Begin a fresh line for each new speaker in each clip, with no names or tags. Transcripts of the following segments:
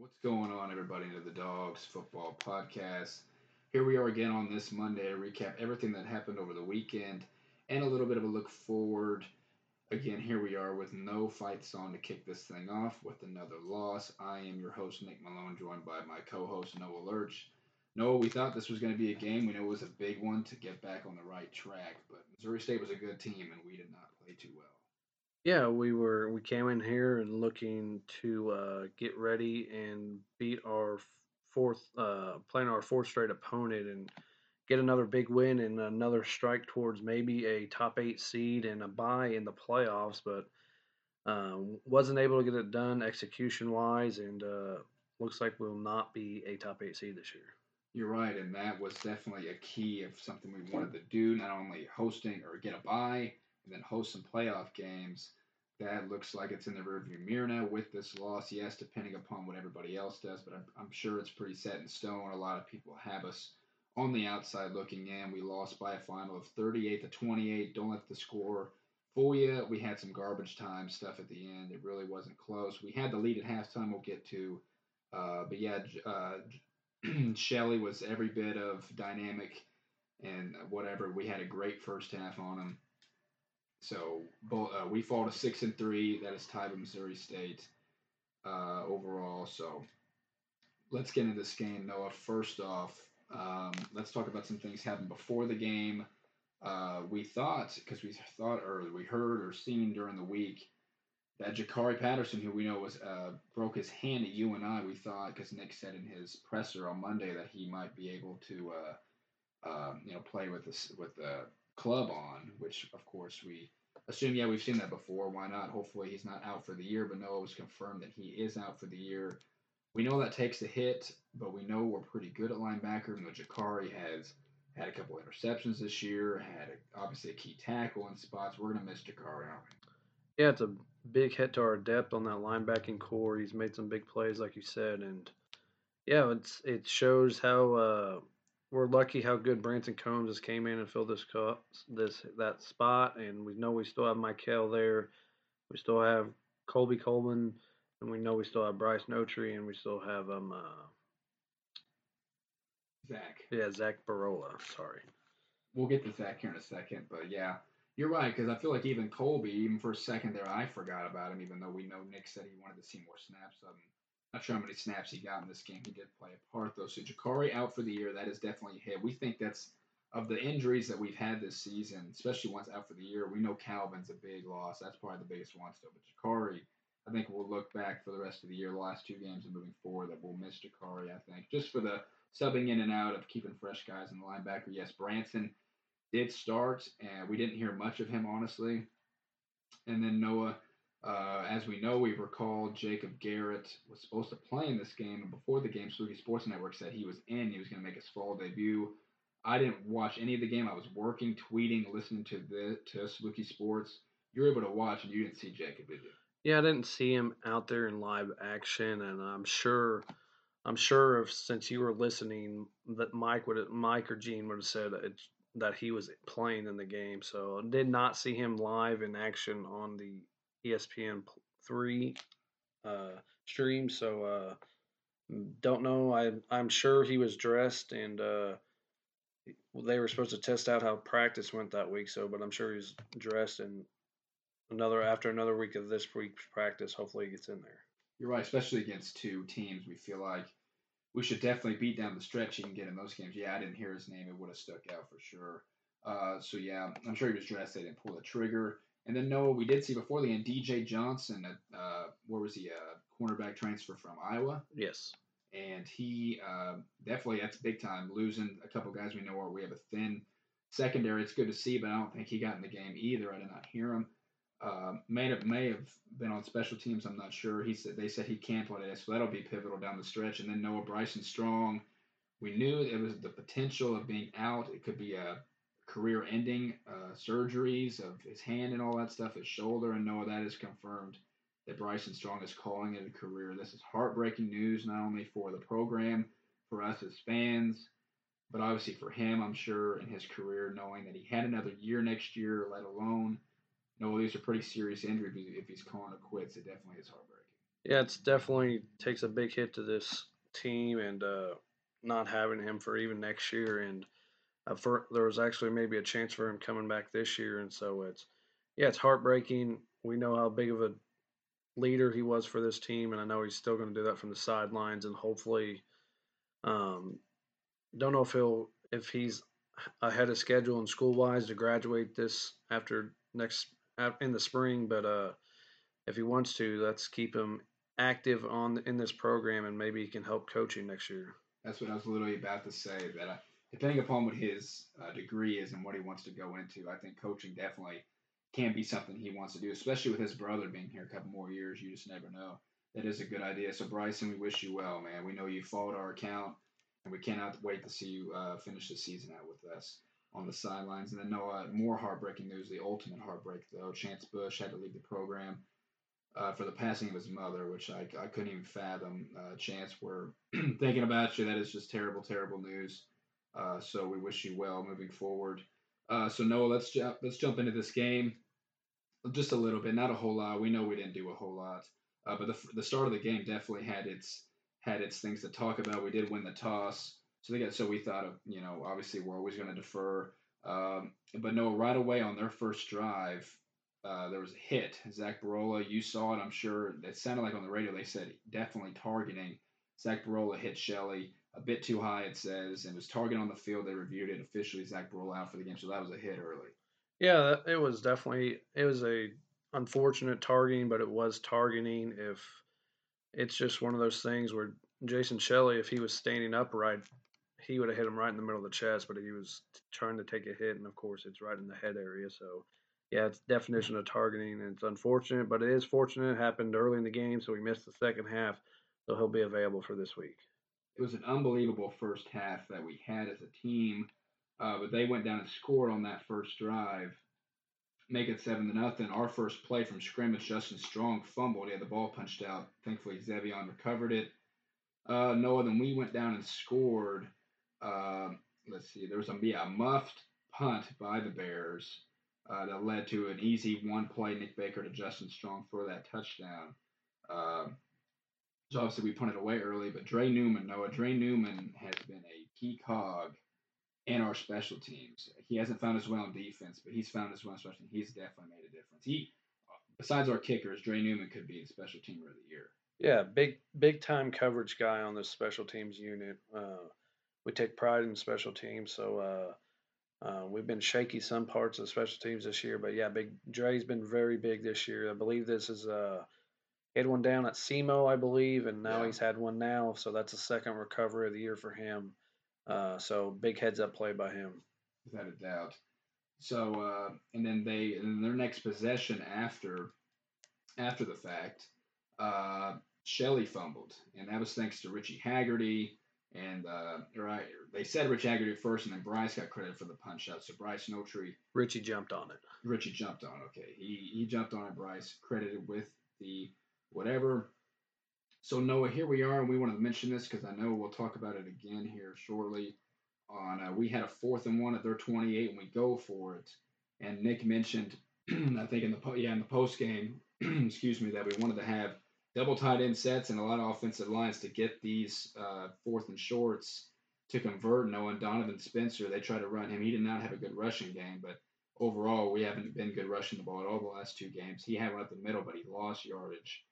What's going on, everybody, to the Dogs Football Podcast? Here we are again on this Monday to recap everything that happened over the weekend and a little bit of a look forward. Again, here we are with no fights on to kick this thing off with another loss. I am your host, Nick Malone, joined by my co host, Noah Lurch. Noah, we thought this was going to be a game. We know it was a big one to get back on the right track, but Missouri State was a good team, and we did not play too well.
Yeah, we were we came in here and looking to uh, get ready and beat our fourth uh, playing our fourth straight opponent and get another big win and another strike towards maybe a top eight seed and a bye in the playoffs, but um, wasn't able to get it done execution wise, and uh, looks like we'll not be a top eight seed this year.
You're right, and that was definitely a key of something we wanted to do, not only hosting or get a bye, and then host some playoff games. That looks like it's in the rearview mirror now with this loss. Yes, depending upon what everybody else does, but I'm, I'm sure it's pretty set in stone. A lot of people have us on the outside looking in. We lost by a final of 38 to 28. Don't let the score fool you. We had some garbage time stuff at the end. It really wasn't close. We had the lead at halftime. We'll get to, uh, but yeah, uh, Shelley was every bit of dynamic and whatever. We had a great first half on him. So uh, we fall to six and three. That is tied with Missouri State uh, overall. So let's get into this game, Noah. First off, um, let's talk about some things happened before the game. Uh, we thought, because we thought or we heard or seen during the week, that Jakari Patterson, who we know was uh, broke his hand at UNI, we thought because Nick said in his presser on Monday that he might be able to, uh, um, you know, play with the with the club on, which of course we assume. Yeah, we've seen that before. Why not? Hopefully he's not out for the year, but Noah was confirmed that he is out for the year. We know that takes a hit, but we know we're pretty good at linebacker. You know, Jakari has had a couple interceptions this year, had a, obviously a key tackle in spots. We're gonna miss Jakari, aren't we?
Yeah, it's a big hit to our depth on that linebacking corps. He's made some big plays, like you said, and yeah, it's it shows how uh, we're lucky how good Branson Combs just came in and filled this cup, this that spot, and we know we still have Michael there. We still have Colby Coleman, and we know we still have Bryce Notree, and we still have um uh,
Zach.
Yeah, Zach Barola. Sorry.
We'll get to Zach here in a second, but yeah, you're right because I feel like even Colby, even for a second there, I forgot about him. Even though we know Nick said he wanted to see more snaps of him. Not sure how many snaps he got in this game. He did play a part though. So Jakari out for the year. That is definitely a hit. We think that's of the injuries that we've had this season, especially once out for the year. We know Calvin's a big loss. That's probably the biggest one still. But Jakari, I think we'll look back for the rest of the year, the last two games and moving forward, that we'll miss Jakari. I think just for the subbing in and out of keeping fresh guys in the linebacker. Yes, Branson did start, and we didn't hear much of him honestly. And then Noah, uh, as we know, we recall Jacob Garrett was supposed to play in this game, and before the game, Saluki Sports Network said he was in. He was going to make his fall debut. I didn't watch any of the game. I was working, tweeting, listening to the to Saluki Sports. You were able to watch, and you didn't see Jacob, did you?
Yeah, I didn't see him out there in live action, and I'm sure, I'm sure if since you were listening, that Mike would, Mike or Gene would have said it's that he was playing in the game. So I did not see him live in action on the ESPN three uh, stream. So uh, don't know. I I'm sure he was dressed and uh, they were supposed to test out how practice went that week. So, but I'm sure he's dressed and another after another week of this week's practice. Hopefully, he gets in there.
You're right, especially against two teams. We feel like we should definitely beat down the stretch he can get in those games. Yeah, I didn't hear his name. It would have stuck out for sure. Uh, so yeah, I'm sure he was dressed. They didn't pull the trigger. And then Noah, we did see before the end DJ Johnson. Uh, where was he? A uh, cornerback transfer from Iowa.
Yes.
And he uh, definitely that's big time. Losing a couple guys we know where we have a thin secondary. It's good to see, but I don't think he got in the game either. I did not hear him. Uh, may have may have been on special teams. I'm not sure. He said they said he can't play today, so that'll be pivotal down the stretch. And then Noah Bryson Strong, we knew it was the potential of being out. It could be a career-ending uh, surgeries of his hand and all that stuff, his shoulder. And Noah, that is confirmed that Bryson Strong is calling it a career. This is heartbreaking news, not only for the program, for us as fans, but obviously for him, I'm sure, in his career, knowing that he had another year next year, let alone no, these are pretty serious injuries. If he's calling it quits, it definitely is heartbreaking.
Yeah, it's definitely takes a big hit to this team and uh, not having him for even next year. And for, there was actually maybe a chance for him coming back this year, and so it's yeah, it's heartbreaking. We know how big of a leader he was for this team, and I know he's still going to do that from the sidelines, and hopefully, um, don't know if he'll if he's ahead of schedule and school wise to graduate this after next in the spring, but uh, if he wants to, let's keep him active on in this program, and maybe he can help coaching next year.
That's what I was literally about to say. That uh, depending upon what his uh, degree is and what he wants to go into, I think coaching definitely can be something he wants to do, especially with his brother being here a couple more years. You just never know. That is a good idea. So Bryson, we wish you well, man. We know you followed our account, and we cannot wait to see you uh, finish the season out with us on the sidelines. And then Noah, more heartbreaking news, the ultimate heartbreak though. Chance Bush had to leave the program uh, for the passing of his mother, which I, I couldn't even fathom. Uh, Chance, we're thinking about you. That is just terrible, terrible news. Uh, so we wish you well moving forward. Uh, so Noah, let's jump let's jump into this game just a little bit, not a whole lot. We know we didn't do a whole lot, uh, but the the start of the game definitely had its had its things to talk about. We did win the toss, so they got so we thought of you know obviously we're always going to defer, um, but no, right away on their first drive, uh, there was a hit. Zach Barola, you saw it, I'm sure. It sounded like on the radio they said definitely targeting. Zach Barola hit Shelley a bit too high, it says, and was target on the field. They reviewed it officially. Zach Barola out for the game, so that was a hit early.
Yeah, it was definitely it was a unfortunate targeting, but it was targeting. If it's just one of those things where Jason Shelley, if he was standing upright, he would have hit him right in the middle of the chest, but he was trying to take a hit, and of course, it's right in the head area. So, yeah, it's definition of targeting, and it's unfortunate, but it is fortunate. It happened early in the game, so we missed the second half, so he'll be available for this week.
It was an unbelievable first half that we had as a team. Uh, but they went down and scored on that first drive, make it seven to nothing. Our first play from scrimmage, Justin Strong fumbled. He had the ball punched out. Thankfully, Zevion recovered it. Uh, Noah, then we went down and scored. Uh, let's see, there was a, yeah, a muffed punt by the Bears uh, that led to an easy one play Nick Baker to Justin Strong for that touchdown. Uh, so obviously we punted away early, but Dre Newman, Noah, Dre Newman has been a key cog in our special teams. He hasn't found his way on defense, but he's found his way on special teams. He's definitely made a difference. He, besides our kickers, Dre Newman could be the special teamer of the year.
Yeah, big big time coverage guy on this special teams unit. Uh, we take pride in special teams, so uh, uh, we've been shaky some parts of special teams this year. But yeah, big Dre's been very big this year. I believe this is uh had one down at SEMO, I believe, and now yeah. he's had one now, so that's a second recovery of the year for him. Uh, so big heads up play by him.
Without a doubt. So uh, and then they in their next possession after after the fact, uh, Shelley fumbled, and that was thanks to Richie Haggerty. And uh, right, they said Rich Haggerty first, and then Bryce got credit for the punch out. So Bryce Notree.
Richie jumped on it.
Richie jumped on. Okay, he he jumped on it. Bryce credited with the whatever. So Noah, here we are, and we want to mention this because I know we'll talk about it again here shortly. On uh, we had a fourth and one at their 28, and we go for it. And Nick mentioned, I think in the yeah in the post game, excuse me, that we wanted to have double tight end sets and a lot of offensive lines to get these uh, fourth and shorts to convert. Knowing Donovan Spencer, they tried to run him. He did not have a good rushing game, but overall, we haven't been good rushing the ball at all the last two games. He had one up the middle, but he lost yardage.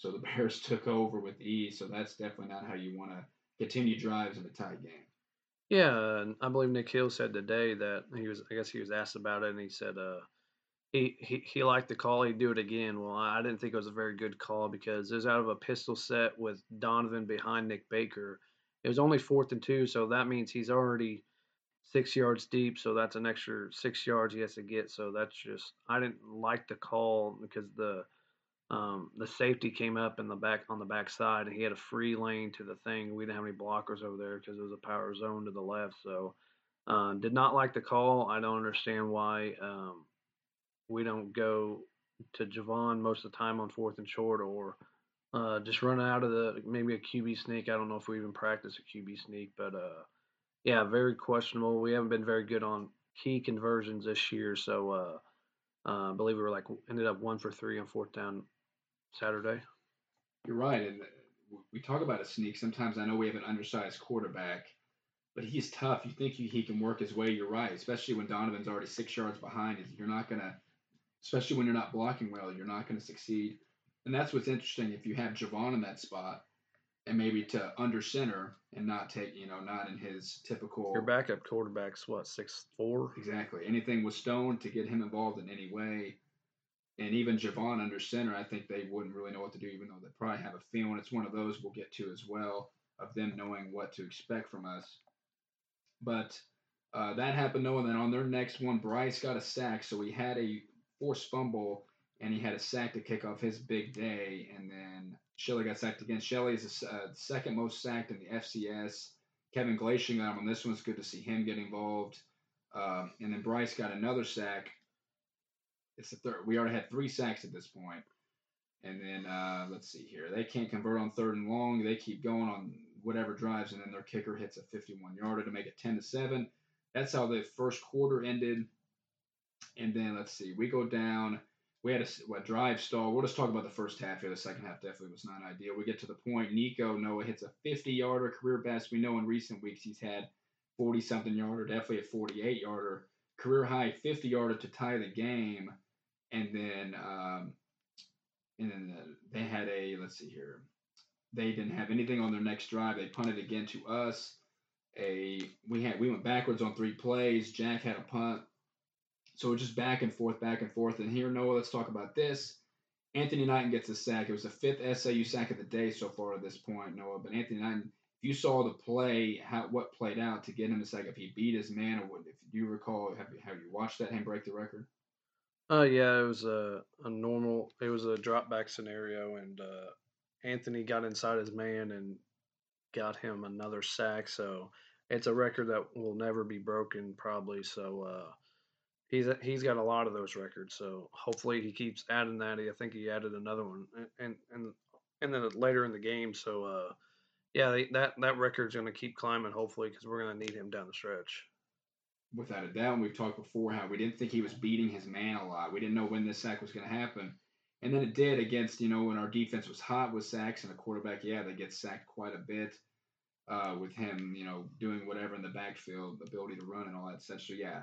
So the Bears took over with ease. So that's definitely not how you want to continue drives in a tight game.
Yeah, I believe Nick Hill said today that he was. I guess he was asked about it, and he said uh, he, he he liked the call. He'd do it again. Well, I didn't think it was a very good call because it was out of a pistol set with Donovan behind Nick Baker. It was only fourth and two, so that means he's already six yards deep. So that's an extra six yards he has to get. So that's just I didn't like the call because the um, the safety came up in the back on the back side, and he had a free lane to the thing. We didn't have any blockers over there because it was a power zone to the left. So, uh, did not like the call. I don't understand why um, we don't go to Javon most of the time on fourth and short, or uh, just run out of the maybe a QB sneak. I don't know if we even practice a QB sneak, but uh, yeah, very questionable. We haven't been very good on key conversions this year, so. Uh, uh, I believe we were like ended up one for three on fourth down Saturday.
You're right, and we talk about a sneak. Sometimes I know we have an undersized quarterback, but he's tough. You think he can work his way. You're right, especially when Donovan's already six yards behind. You're not gonna, especially when you're not blocking well, you're not gonna succeed. And that's what's interesting. If you have Javon in that spot, and maybe to under center and not take, you know, not in his typical.
Your backup quarterback's what six four?
Exactly. Anything with Stone to get him involved in any way and even Javon under center, I think they wouldn't really know what to do, even though they probably have a feeling. It's one of those we'll get to as well of them knowing what to expect from us. But uh, that happened, though, and then on their next one, Bryce got a sack, so he had a forced fumble and he had a sack to kick off his big day, and then Shelley got sacked again. Shelley is the uh, second most sacked in the FCS. Kevin Glashing got him on this one. It's good to see him get involved. Um, and then Bryce got another sack it's the third. We already had three sacks at this point. And then uh, let's see here. They can't convert on third and long. They keep going on whatever drives, and then their kicker hits a 51 yarder to make it 10 to seven. That's how the first quarter ended. And then let's see. We go down. We had a what, drive stall. We'll just talk about the first half here. The second half definitely was not ideal. We get to the point. Nico Noah hits a 50 yarder career best. We know in recent weeks he's had 40 something yarder, definitely a 48 yarder career high 50 yarder to tie the game and then um, and then the, they had a let's see here, they didn't have anything on their next drive. They punted again to us. A we had we went backwards on three plays. Jack had a punt, so just back and forth, back and forth. And here, Noah, let's talk about this. Anthony Knighton gets a sack. It was the fifth SAU sack of the day so far at this point, Noah. But Anthony Knighton, if you saw the play, how what played out to get him a sack, if he beat his man, or what, if you recall, have, have you watched that him break the record?
Uh, yeah, it was a, a normal, it was a drop back scenario, and uh, Anthony got inside his man and got him another sack. So it's a record that will never be broken, probably. So uh, he's he's got a lot of those records. So hopefully he keeps adding that. I think he added another one, and and and then later in the game. So uh, yeah, that that record's going to keep climbing, hopefully, because we're going to need him down the stretch
without a doubt. And we've talked before how we didn't think he was beating his man a lot. We didn't know when this sack was going to happen. And then it did against, you know, when our defense was hot with sacks and a quarterback, yeah, they get sacked quite a bit uh, with him, you know, doing whatever in the backfield, ability to run and all that stuff. So, yeah,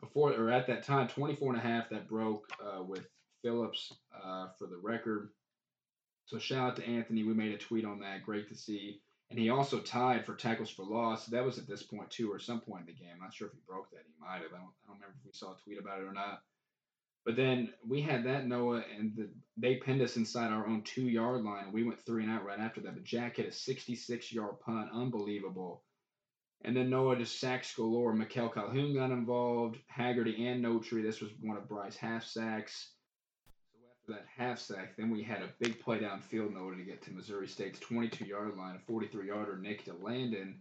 before or at that time, 24 and a half, that broke uh, with Phillips uh, for the record. So, shout out to Anthony. We made a tweet on that. Great to see. And he also tied for tackles for loss. That was at this point too, or some point in the game. I'm not sure if he broke that. He might have. I don't, I don't remember if we saw a tweet about it or not. But then we had that Noah, and the, they pinned us inside our own two yard line, and we went three and out right after that. But Jack hit a 66 yard punt, unbelievable. And then Noah just sacks galore. Mikel Calhoun got involved, Haggerty and Notree. This was one of Bryce half sacks that half sack, then we had a big play downfield in order to get to Missouri State's 22 yard line, a 43 yarder Nick to Landon.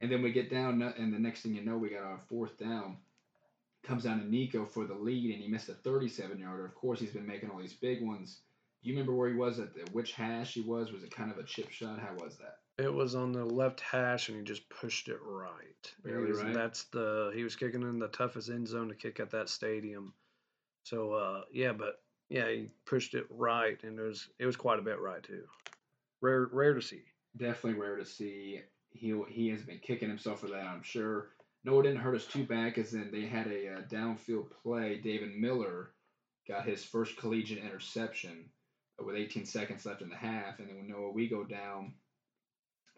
And then we get down, and the next thing you know, we got our fourth down. Comes down to Nico for the lead, and he missed a 37 yarder. Of course, he's been making all these big ones. Do you remember where he was at the, which hash he was? Was it kind of a chip shot? How was that?
It was on the left hash, and he just pushed it right.
Really
was,
right.
That's the he was kicking in the toughest end zone to kick at that stadium. So uh, yeah, but yeah, he pushed it right, and it was it was quite a bit right too. Rare rare to see.
Definitely rare to see. He he has been kicking himself for that, I'm sure. No, it didn't hurt us too bad because then they had a uh, downfield play. David Miller got his first collegiate interception with 18 seconds left in the half, and then when Noah we go down,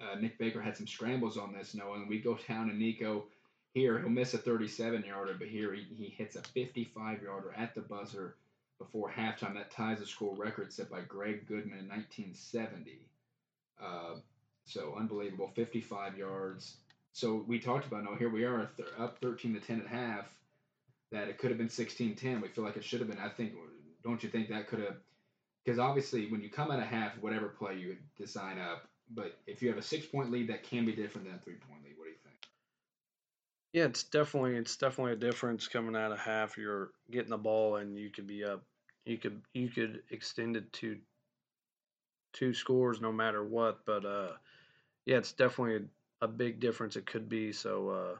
uh, Nick Baker had some scrambles on this Noah, and we go down and Nico here he'll miss a 37 yarder, but here he, he hits a 55 yarder at the buzzer before halftime. That ties a school record set by Greg Goodman in 1970. Uh, so unbelievable, 55 yards. So we talked about, no, here we are th- up 13 to 10 at half. That it could have been 16-10. We feel like it should have been. I think, don't you think that could have? Because obviously, when you come out of half, whatever play you design up, but if you have a six-point lead, that can be different than a three-point lead. What do you think?
Yeah, it's definitely it's definitely a difference coming out of half. You're getting the ball and you could be up you could you could extend it to two scores no matter what. But uh, yeah, it's definitely a, a, big difference. It could be so. Uh,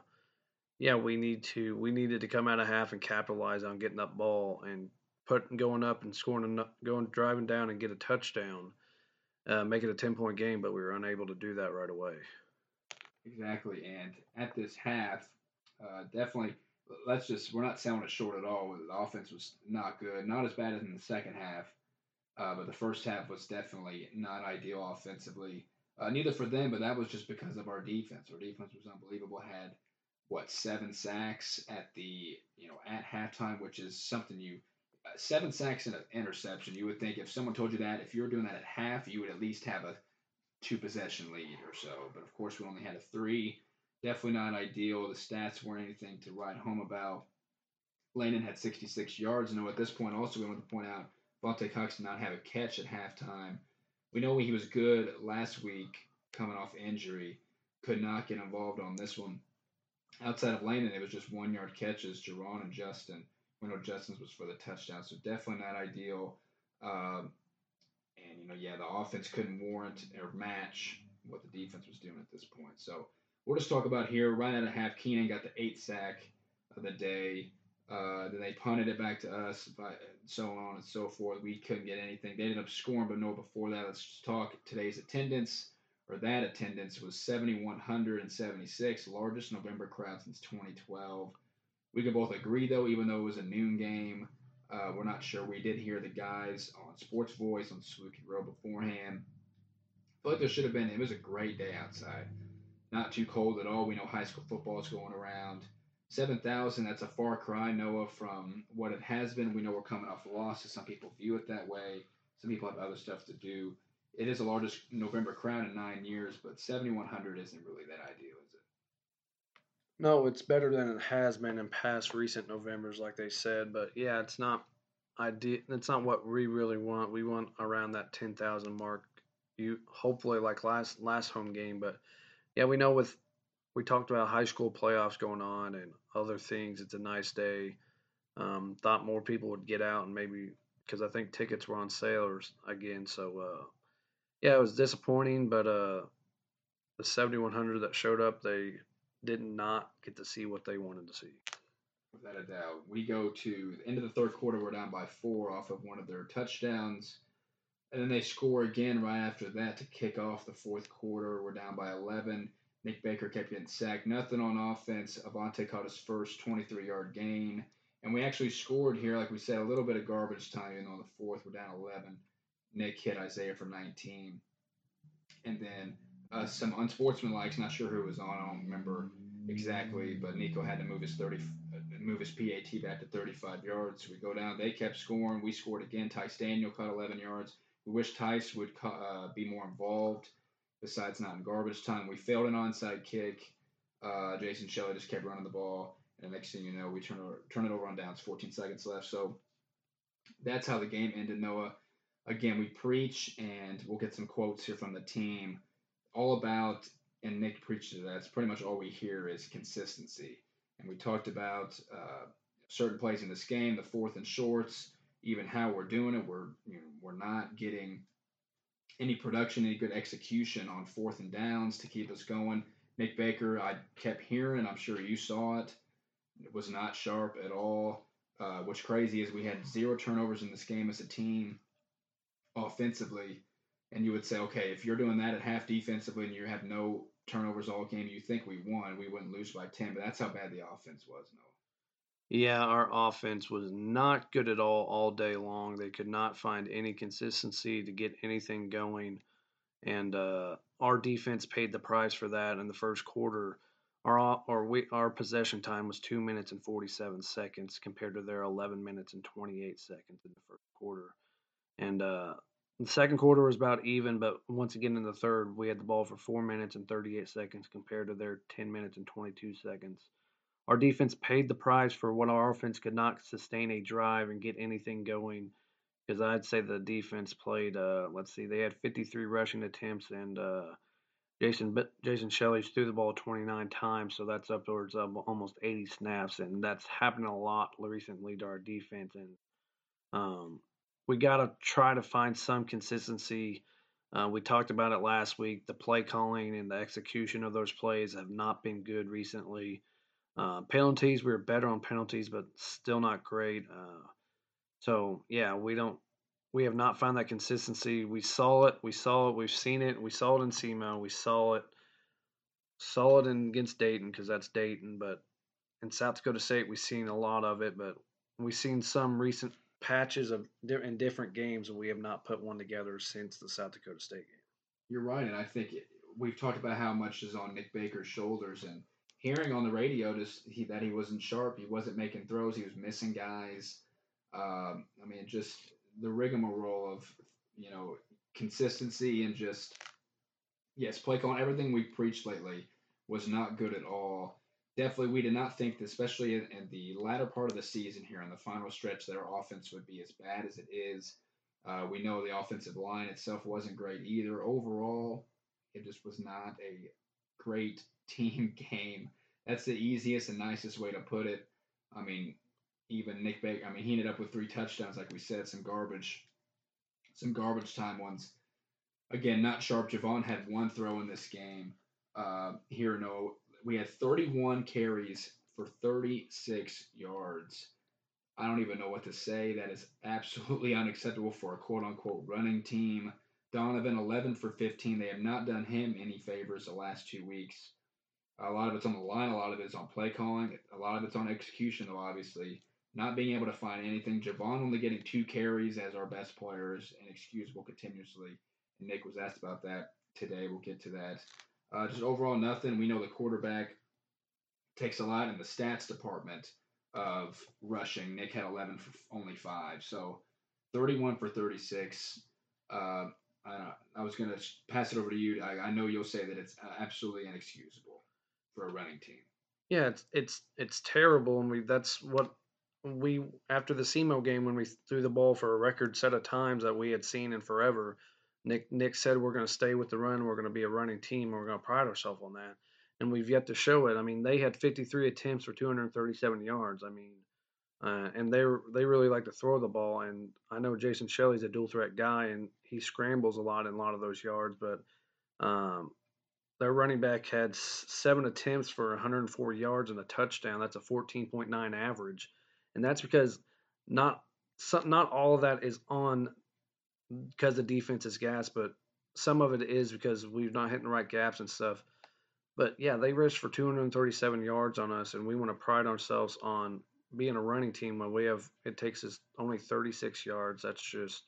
yeah, we need to we needed to come out of half and capitalize on getting that ball and put going up and scoring going driving down and get a touchdown. uh, make it a 10 point game, but we were unable to do that right away.
Exactly. And at this half, uh, definitely, let's just, we're not selling it short at all. The offense was not good, not as bad as in the second half. Uh, but the first half was definitely not ideal offensively. Uh, neither for them, but that was just because of our defense. Our defense was unbelievable. Had what seven sacks at the you know at halftime, which is something you uh, seven sacks and an interception. You would think if someone told you that if you were doing that at half, you would at least have a two possession lead or so. But of course, we only had a three. Definitely not ideal. The stats weren't anything to write home about. Landon had 66 yards. And at this point, also we want to point out Vontae Cox did not have a catch at halftime. We know he was good last week coming off injury. Could not get involved on this one. Outside of Landon, it was just one yard catches, Jerron and Justin. We know Justin's was for the touchdown, so definitely not ideal. Um, and, you know, yeah, the offense couldn't warrant or match what the defense was doing at this point. So we'll just talk about here. Right out of half, Keenan got the eight sack of the day. Uh, then they punted it back to us, so on and so forth. We couldn't get anything. They ended up scoring, but no, before that, let's talk today's attendance, or that attendance was 7,176, largest November crowd since 2012. We can both agree, though, even though it was a noon game, uh, we're not sure. We did hear the guys on Sports Voice on Saluki Road beforehand. I feel like there should have been. It was a great day outside. Not too cold at all. We know high school football is going around. 7,000, that's a far cry, Noah, from what it has been. We know we're coming off losses. Some people view it that way. Some people have other stuff to do. It is the largest November crowd in nine years, but 7,100 isn't really that ideal, is it?
No, it's better than it has been in past recent Novembers, like they said. But yeah, it's not idea. It's not what we really want. We want around that 10,000 mark. You hopefully like last last home game, but yeah, we know with we talked about high school playoffs going on and other things. It's a nice day. Um, thought more people would get out and maybe because I think tickets were on sale again. So uh, yeah, it was disappointing, but uh, the 7100 that showed up, they did not get to see what they wanted to see.
Without a doubt, we go to the end of the third quarter. We're down by four off of one of their touchdowns. And then they score again right after that to kick off the fourth quarter. We're down by 11. Nick Baker kept getting sacked. Nothing on offense. Avante caught his first 23 yard gain. And we actually scored here, like we said, a little bit of garbage time. Even though the fourth, we're down 11. Nick hit Isaiah for 19. And then uh, some unsportsmanlike. Not sure who was on. I don't remember exactly, but Nico had to move his 30, uh, move his PAT back to 35 yards. We go down. They kept scoring. We scored again. Tice Daniel caught 11 yards. We wish Tice would uh, be more involved besides not in garbage time. We failed an onside kick. Uh, Jason Shelley just kept running the ball, and the next thing you know, we turn turn it over on downs. 14 seconds left. So that's how the game ended, Noah. Again, we preach, and we'll get some quotes here from the team, all about, and Nick preached to that. It's pretty much all we hear is consistency. And we talked about uh, certain plays in this game, the fourth and shorts, even how we're doing it. We're you know, we're not getting any production, any good execution on fourth and downs to keep us going. Nick Baker, I kept hearing, I'm sure you saw it, it was not sharp at all. Uh, what's crazy is we had zero turnovers in this game as a team offensively. And you would say, okay, if you're doing that at half defensively and you have no turnovers all game, you think we won, we wouldn't lose by 10. But that's how bad the offense was, no.
Yeah, our offense was not good at all all day long. They could not find any consistency to get anything going, and uh, our defense paid the price for that in the first quarter. Our our we, our possession time was two minutes and forty seven seconds compared to their eleven minutes and twenty eight seconds in the first quarter, and uh, the second quarter was about even. But once again in the third, we had the ball for four minutes and thirty eight seconds compared to their ten minutes and twenty two seconds our defense paid the price for what our offense could not sustain a drive and get anything going. Because I'd say the defense played. Uh, let's see, they had 53 rushing attempts, and uh, Jason Jason Shelley threw the ball 29 times, so that's upwards of almost 80 snaps, and that's happened a lot recently to our defense. And um, we got to try to find some consistency. Uh, we talked about it last week. The play calling and the execution of those plays have not been good recently. Uh, penalties, we were better on penalties, but still not great. Uh, so yeah, we don't we have not found that consistency. We saw it. We saw it. We've seen it. We saw it in SEMO. We saw it. Saw it in, against Dayton because that's Dayton. But in South Dakota State, we've seen a lot of it. But we've seen some recent patches of in different games, and we have not put one together since the South Dakota State game.
You're right, and I think it, we've talked about how much is on Nick Baker's shoulders, and hearing on the radio just he, that he wasn't sharp, he wasn't making throws, he was missing guys. Um, I mean, just the rigmarole of you know consistency and just yes, play calling. Everything we preached lately was not good at all. Definitely, we did not think, that, especially in, in, the latter part of the season here, in the final stretch, that our offense would be as bad as it is. Uh, we know the offensive line itself wasn't great either. Overall, it just was not a great team game. That's the easiest and nicest way to put it. I mean, even Nick Baker, I mean, he ended up with three touchdowns, like we said, some garbage, some garbage time ones. Again, not sharp. Javon had one throw in this game. Uh, here, no, we had 31 carries for 36 yards. I don't even know what to say. That is absolutely unacceptable for a quote unquote running team. Donovan, 11 for 15. They have not done him any favors the last two weeks. A lot of it's on the line, a lot of it's on play calling, a lot of it's on execution, though, obviously. Not being able to find anything. Javon only getting two carries as our best players, inexcusable continuously. And Nick was asked about that today. We'll get to that. Uh, just overall, nothing. We know the quarterback takes a lot in the stats department of rushing. Nick had 11 for only five. So 31 for 36. Uh, I, I was going to pass it over to you. I, I know you'll say that it's uh, absolutely inexcusable for a running team.
Yeah, it's it's it's terrible, and we that's what we after the SEMO game when we threw the ball for a record set of times that we had seen in forever. Nick Nick said we're going to stay with the run. We're going to be a running team. And we're going to pride ourselves on that, and we've yet to show it. I mean, they had 53 attempts for 237 yards. I mean, uh, and they they really like to throw the ball. And I know Jason Shelley's a dual threat guy, and he scrambles a lot in a lot of those yards. But um, their running back had seven attempts for 104 yards and a touchdown. That's a 14.9 average, and that's because not not all of that is on because the defense is gas, but some of it is because we've not hitting the right gaps and stuff. But yeah, they rushed for 237 yards on us, and we want to pride ourselves on being a running team when we have it takes us only 36 yards. That's just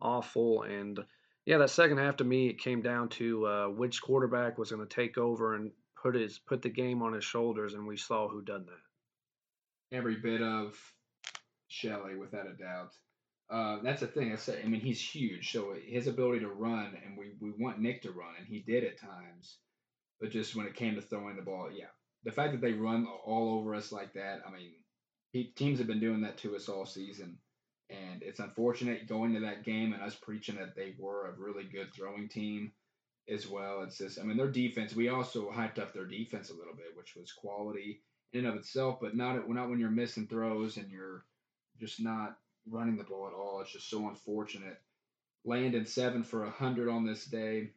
awful. And yeah, that second half to me, it came down to uh, which quarterback was going to take over and put his put the game on his shoulders, and we saw who done that.
Every bit of Shelley, without a doubt. Uh, that's the thing. I say. I mean, he's huge, so his ability to run, and we, we want Nick to run, and he did at times. But just when it came to throwing the ball, yeah, the fact that they run all over us like that, I mean, he, teams have been doing that to us all season, and it's unfortunate going to that game and us preaching that they were a really good throwing team as well. It's just, I mean, their defense. We also hyped up their defense a little bit, which was quality in and of itself, but not not when you're missing throws and you're just not running the ball at all. It's just so unfortunate. Landon seven for hundred on this day.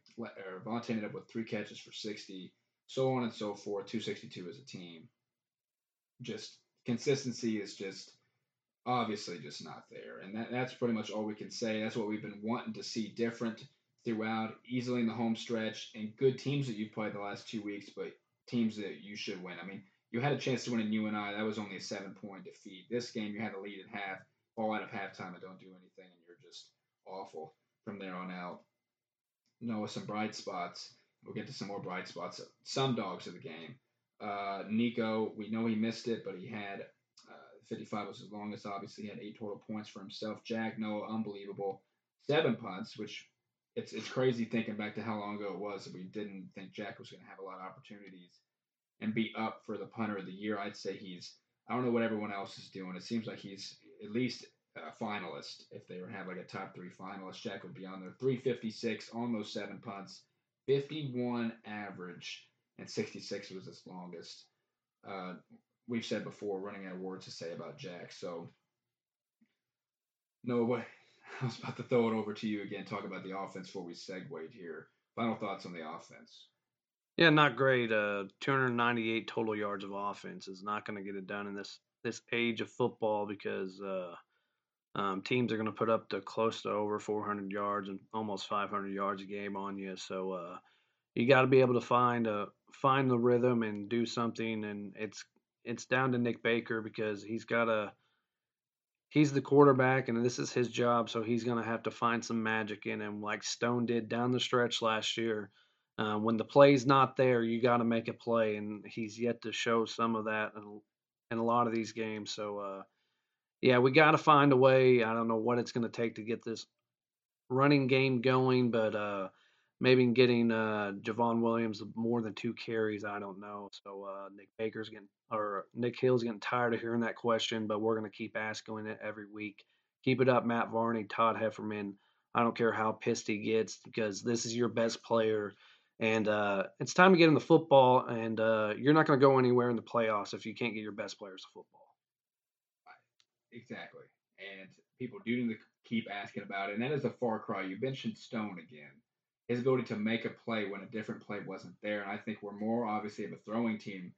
Vontae ended up with three catches for sixty, so on and so forth. Two sixty two as a team. Just consistency is just obviously just not there, and that, that's pretty much all we can say. That's what we've been wanting to see different throughout, easily in the home stretch, and good teams that you've played the last two weeks, but teams that you should win. I mean, you had a chance to win in UNI. That was only a seven point defeat. This game, you had a lead at half fall out of halftime and don't do anything, and you're just awful from there on out. Noah, some bright spots. We'll get to some more bright spots. Some dogs of the game. Uh, Nico, we know he missed it, but he had 55 was his longest. Obviously, he had eight total points for himself. Jack Noah, unbelievable. Seven punts, which it's it's crazy thinking back to how long ago it was that we didn't think Jack was going to have a lot of opportunities and be up for the punter of the year. I'd say he's I don't know what everyone else is doing. It seems like he's at least a finalist. If they were have like a top three finalist, Jack would be on there. 356 on those seven punts, 51 average, and 66 was his longest. Uh, we've said before, running out of words to say about Jack. So, no way. I was about to throw it over to you again, talk about the offense before we segued here. Final thoughts on the offense.
Yeah, not great. Uh, 298 total yards of offense is not going to get it done in this this age of football because uh, Um, teams are going to put up to close to over 400 yards and almost 500 yards a game on you. So uh, you got to be able to find a find the rhythm and do something. And it's it's down to Nick Baker because he's got a he's the quarterback and this is his job, so he's going to have to find some magic in him, like Stone did down the stretch last year. Uh, when the play's not there, you got to make a play, and he's yet to show some of that in, in a lot of these games. So, uh, yeah, we got to find a way. I don't know what it's going to take to get this running game going, but uh, maybe getting uh, Javon Williams more than two carries. I don't know. So uh, Nick Baker's getting or Nick Hill's getting tired of hearing that question, but we're going to keep asking it every week. Keep it up, Matt Varney, Todd Hefferman. I don't care how pissed he gets because this is your best player. And uh, it's time to get in the football, and uh, you're not going to go anywhere in the playoffs if you can't get your best players to football.
Exactly. And people do need to keep asking about it. And that is a far cry. You mentioned Stone again his ability to make a play when a different play wasn't there. And I think we're more obviously of a throwing team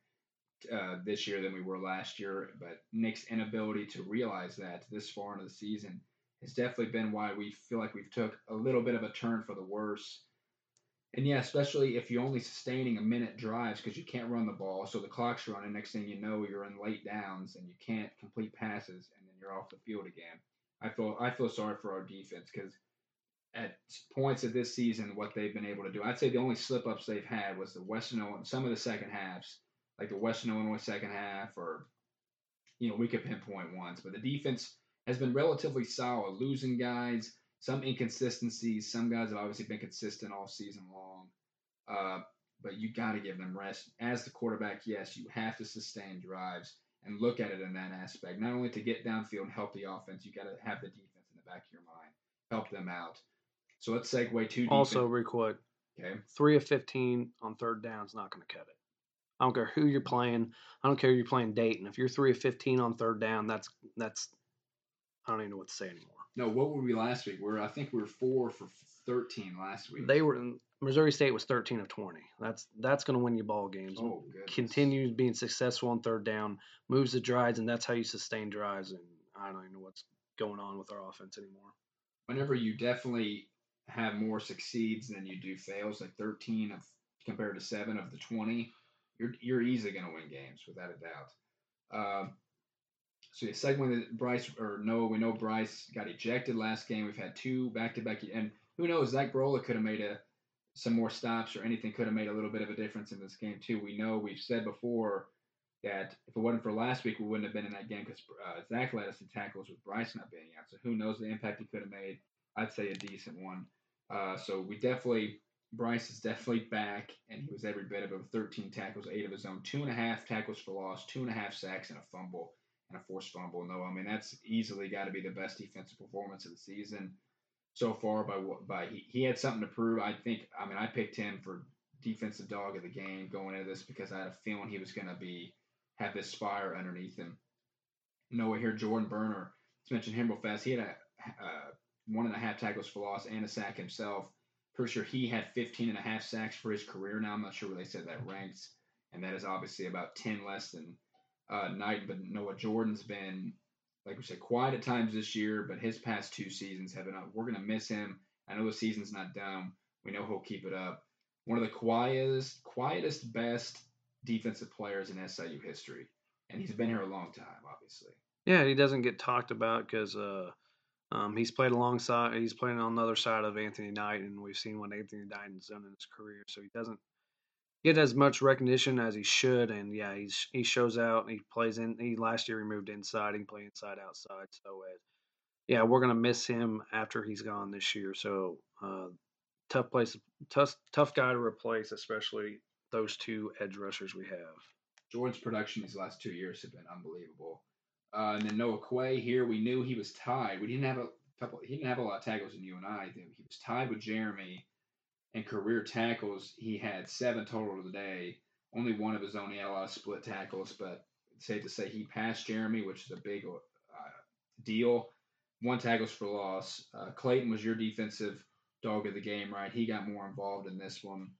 uh, this year than we were last year. But Nick's inability to realize that this far into the season has definitely been why we feel like we've took a little bit of a turn for the worse. And yeah, especially if you're only sustaining a minute drives because you can't run the ball, so the clock's running. Next thing you know, you're in late downs and you can't complete passes, and then you're off the field again. I feel I feel sorry for our defense because at points of this season what they've been able to do. I'd say the only slip ups they've had was the Western some of the second halves, like the Western Illinois second half, or you know we could pinpoint ones. But the defense has been relatively solid, losing guys, some inconsistencies. Some guys have obviously been consistent all season long. Uh, but you got to give them rest. As the quarterback, yes, you have to sustain drives and look at it in that aspect. Not only to get downfield and help the offense, you got to have the defense in the back of your mind, help them out. So let's segue to
also real quick.
Okay.
Three of fifteen on third down is not going to cut it. I don't care who you're playing. I don't care you're playing Dayton. If you're three of fifteen on third down, that's that's I don't even know what to say anymore.
No, what were we last week? We're I think we were four for thirteen last week.
They were Missouri State was thirteen of twenty. That's that's going to win you ball games.
Oh.
Continues being successful on third down, moves the drives, and that's how you sustain drives. And I don't even know what's going on with our offense anymore.
Whenever you definitely have more succeeds than you do fails, like 13 of compared to seven of the 20, you're you're easily going to win games without a doubt. Uh, so yeah, segment Bryce or Noah, we know Bryce got ejected last game. We've had two back to back, and who knows? Zach Barola could have made a some more stops or anything could have made a little bit of a difference in this game too. We know we've said before that if it wasn't for last week, we wouldn't have been in that game because uh, Zach led us in tackles with Bryce not being out. So who knows the impact he could have made? I'd say a decent one. Uh, so we definitely Bryce is definitely back, and he was every bit of it. 13 tackles, eight of his own, two and a half tackles for loss, two and a half sacks, and a fumble, and a forced fumble. No, I mean that's easily got to be the best defensive performance of the season so far. By by, he, he had something to prove. I think. I mean, I picked him for defensive dog of the game going into this because I had a feeling he was going to be have this fire underneath him. Noah here, Jordan Burner. Let's mention him real fast. He had a, a one and a half tackles for loss and a sack himself. Pretty sure he had 15 and a half sacks for his career now. I'm not sure where they said that ranks. And that is obviously about 10 less than uh, Knight. But Noah Jordan's been, like we said, quiet at times this year, but his past two seasons have been, up. we're going to miss him. I know the season's not done. We know he'll keep it up. One of the quietest, quietest, best defensive players in SIU history. And he's been here a long time, obviously.
Yeah, he doesn't get talked about because uh, um, he's played alongside, he's playing on the other side of Anthony Knight, and we've seen what Anthony Knight has done in his career. So he doesn't get as much recognition as he should. And yeah, he's he shows out. He plays in. He last year he moved inside. He played inside outside. So uh, yeah, we're gonna miss him after he's gone this year. So uh, tough place, tough tough guy to replace, especially those two edge rushers we have.
Jordan's production these last two years have been unbelievable. Uh, and then Noah Quay here, we knew he was tied. We didn't have a couple. He didn't have a lot of tackles in UNI. He was tied with Jeremy in career tackles. He had seven total today. Only one of his own. He had a lot of split tackles, but safe to say he passed Jeremy, which is a big uh, deal. One tackles for loss. Uh, Clayton was your defensive dog of the game, right? He got more involved in this one.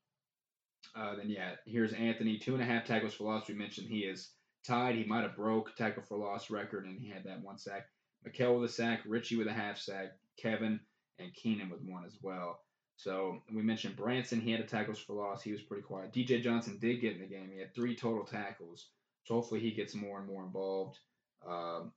Uh, then yeah, here's Anthony, two and a half tackles for loss. We mentioned he is tied. He might have broke tackle for loss record, and he had that one sack. Mikel with a sack, Richie with a half sack, Kevin and Keenan with one as well. So we mentioned Branson. He had a tackles for loss. He was pretty quiet. DJ Johnson did get in the game. He had three total tackles. So hopefully he gets more and more involved. Um,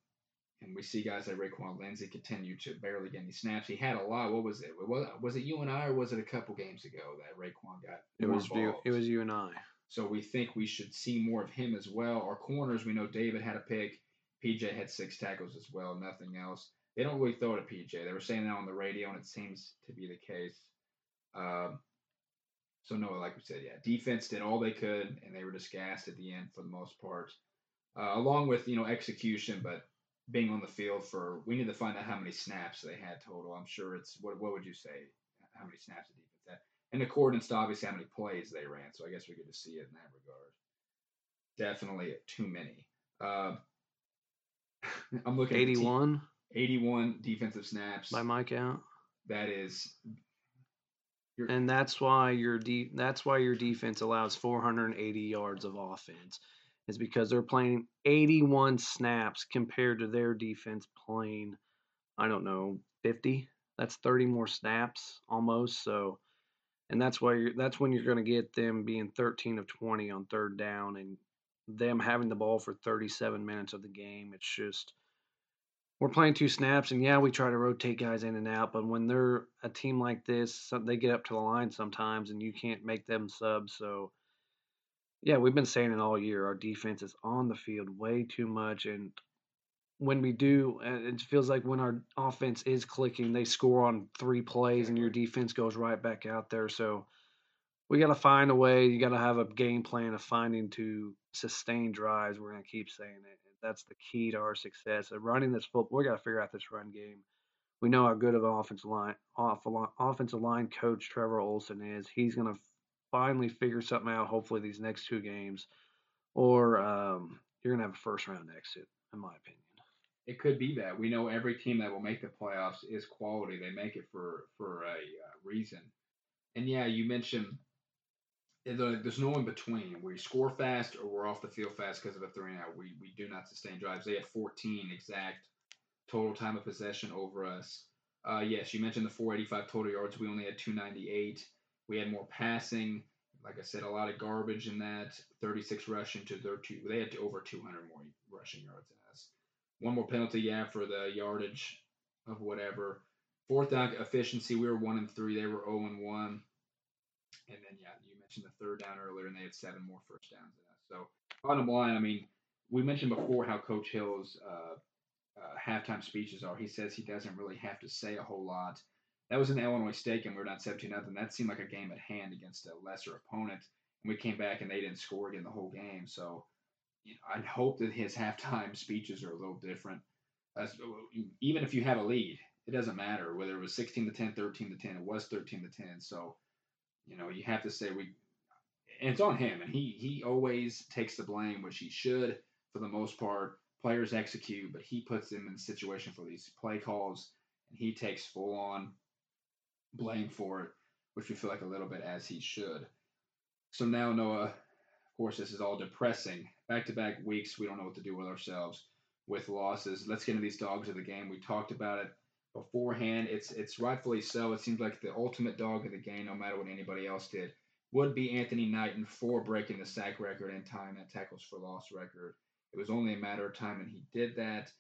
and we see guys like Raequan Lindsay continue to barely get any snaps. He had a lot. What was it? Was, was it UNI, or was it a couple games ago that Raequan got?
It was you. It was UNI.
So we think we should see more of him as well. Our corners, we know David had a pick. PJ had six tackles as well. Nothing else. They don't really throw it at PJ. They were saying that on the radio, and it seems to be the case. Um, so no, like we said, yeah, defense did all they could, and they were just gassed at the end for the most part, uh, along with you know execution, but being on the field for we need to find out how many snaps they had total. I'm sure it's what what would you say how many snaps did had in accordance to obviously how many plays they ran. So I guess we get to see it in that regard. Definitely too many. Uh, I'm looking
81.
81 defensive snaps
by my count.
That is
and that's why your de- that's why your defense allows 480 yards of offense is because they're playing 81 snaps compared to their defense playing I don't know 50 that's 30 more snaps almost so and that's why you're that's when you're going to get them being 13 of 20 on third down and them having the ball for 37 minutes of the game it's just we're playing two snaps, and yeah, we try to rotate guys in and out. But when they're a team like this, they get up to the line sometimes, and you can't make them subs. So, yeah, we've been saying it all year. Our defense is on the field way too much, and when we do, it feels like when our offense is clicking, they score on three plays, and your defense goes right back out there. So, we got to find a way. You got to have a game plan of finding to sustain drives. We're going to keep saying it that's the key to our success. Of running this football, we got to figure out this run game. We know how good of an offensive line, off, offensive line coach Trevor Olson is. He's going to finally figure something out. Hopefully, these next two games, or um, you're going to have a first round exit, in my opinion.
It could be that we know every team that will make the playoffs is quality. They make it for for a uh, reason. And yeah, you mentioned there's no in between. We score fast or we're off the field fast because of a three and out. We we do not sustain drives. They had 14 exact total time of possession over us. Uh, yes, you mentioned the 485 total yards. We only had 298. We had more passing. Like I said, a lot of garbage in that. 36 rushing to their two. They had to over 200 more rushing yards. One more penalty, yeah, for the yardage of whatever. Fourth down efficiency, we were one and three. They were 0 and one. And then yeah, you mentioned the third down earlier, and they had seven more first downs than us. So, bottom line, I mean, we mentioned before how Coach Hill's uh, uh, halftime speeches are. He says he doesn't really have to say a whole lot. That was in Illinois State game. We are down 17 nothing. That seemed like a game at hand against a lesser opponent. And we came back and they didn't score again the whole game. So you know, I hope that his halftime speeches are a little different. Even if you have a lead, it doesn't matter whether it was 16 to 10, 13 to 10. It was 13 to 10. So you know, you have to say we, and it's on him, and he he always takes the blame, which he should for the most part. Players execute, but he puts them in the situation for these play calls, and he takes full on blame for it, which we feel like a little bit as he should. So now Noah, course, this is all depressing. Back to back weeks, we don't know what to do with ourselves with losses. Let's get into these dogs of the game. We talked about it beforehand. It's it's rightfully so. It seems like the ultimate dog of the game, no matter what anybody else did, would be Anthony Knighton for breaking the sack record and tying that tackles for loss record. It was only a matter of time, and he did that.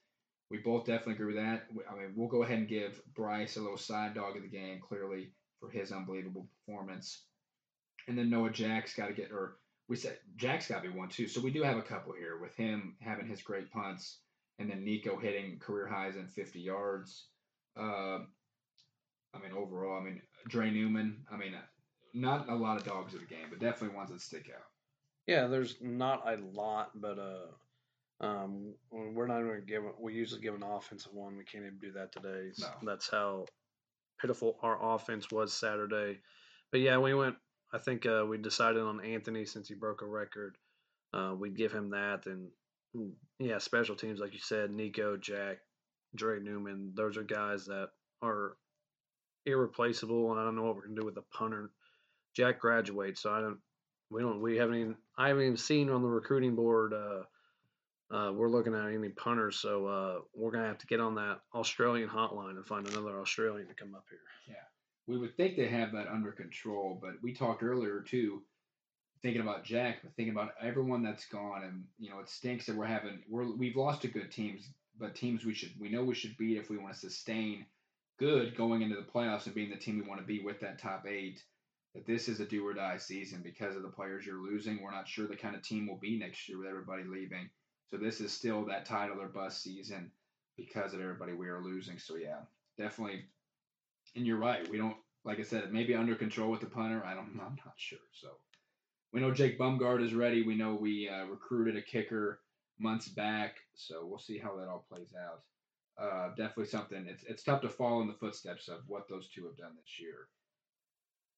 We both definitely agree with that. I mean, we'll go ahead and give Bryce a little side dog of the game, clearly for his unbelievable performance. And then Noah Jack's got to get, or we said Jack's got to be one too. So we do have a couple here with him having his great punts, and then Nico hitting career highs in 50 yards. Uh, I mean, overall, I mean, Dre Newman. I mean, not a lot of dogs of the game, but definitely ones that stick out.
Yeah, there's not a lot, but uh, um, we're not going to give. We usually give an offensive one. We can't even do that today. No. That's how pitiful our offense was Saturday. But yeah, we went. I think uh, we decided on Anthony since he broke a record. Uh, we'd give him that, and mm, yeah, special teams like you said, Nico, Jack, Dre Newman. Those are guys that are irreplaceable, and I don't know what we're gonna do with the punter. Jack graduates, so I don't. We don't. We haven't even. I haven't even seen on the recruiting board uh, uh, we're looking at any punters. So uh, we're gonna have to get on that Australian hotline and find another Australian to come up here.
Yeah, we would think they have that under control, but we talked earlier too, thinking about Jack, but thinking about everyone that's gone, and you know it stinks that we're having we're we've lost to good teams, but teams we should we know we should beat if we want to sustain good going into the playoffs and being the team we want to be with that top eight. That this is a do or die season because of the players you're losing. We're not sure the kind of team we'll be next year with everybody leaving. So this is still that title or bust season because of everybody we are losing. So yeah, definitely. And you're right. We don't like I said, maybe under control with the punter. I don't. I'm not sure. So we know Jake Bumgard is ready. We know we uh, recruited a kicker months back. So we'll see how that all plays out. Uh, definitely something. It's it's tough to follow in the footsteps of what those two have done this year.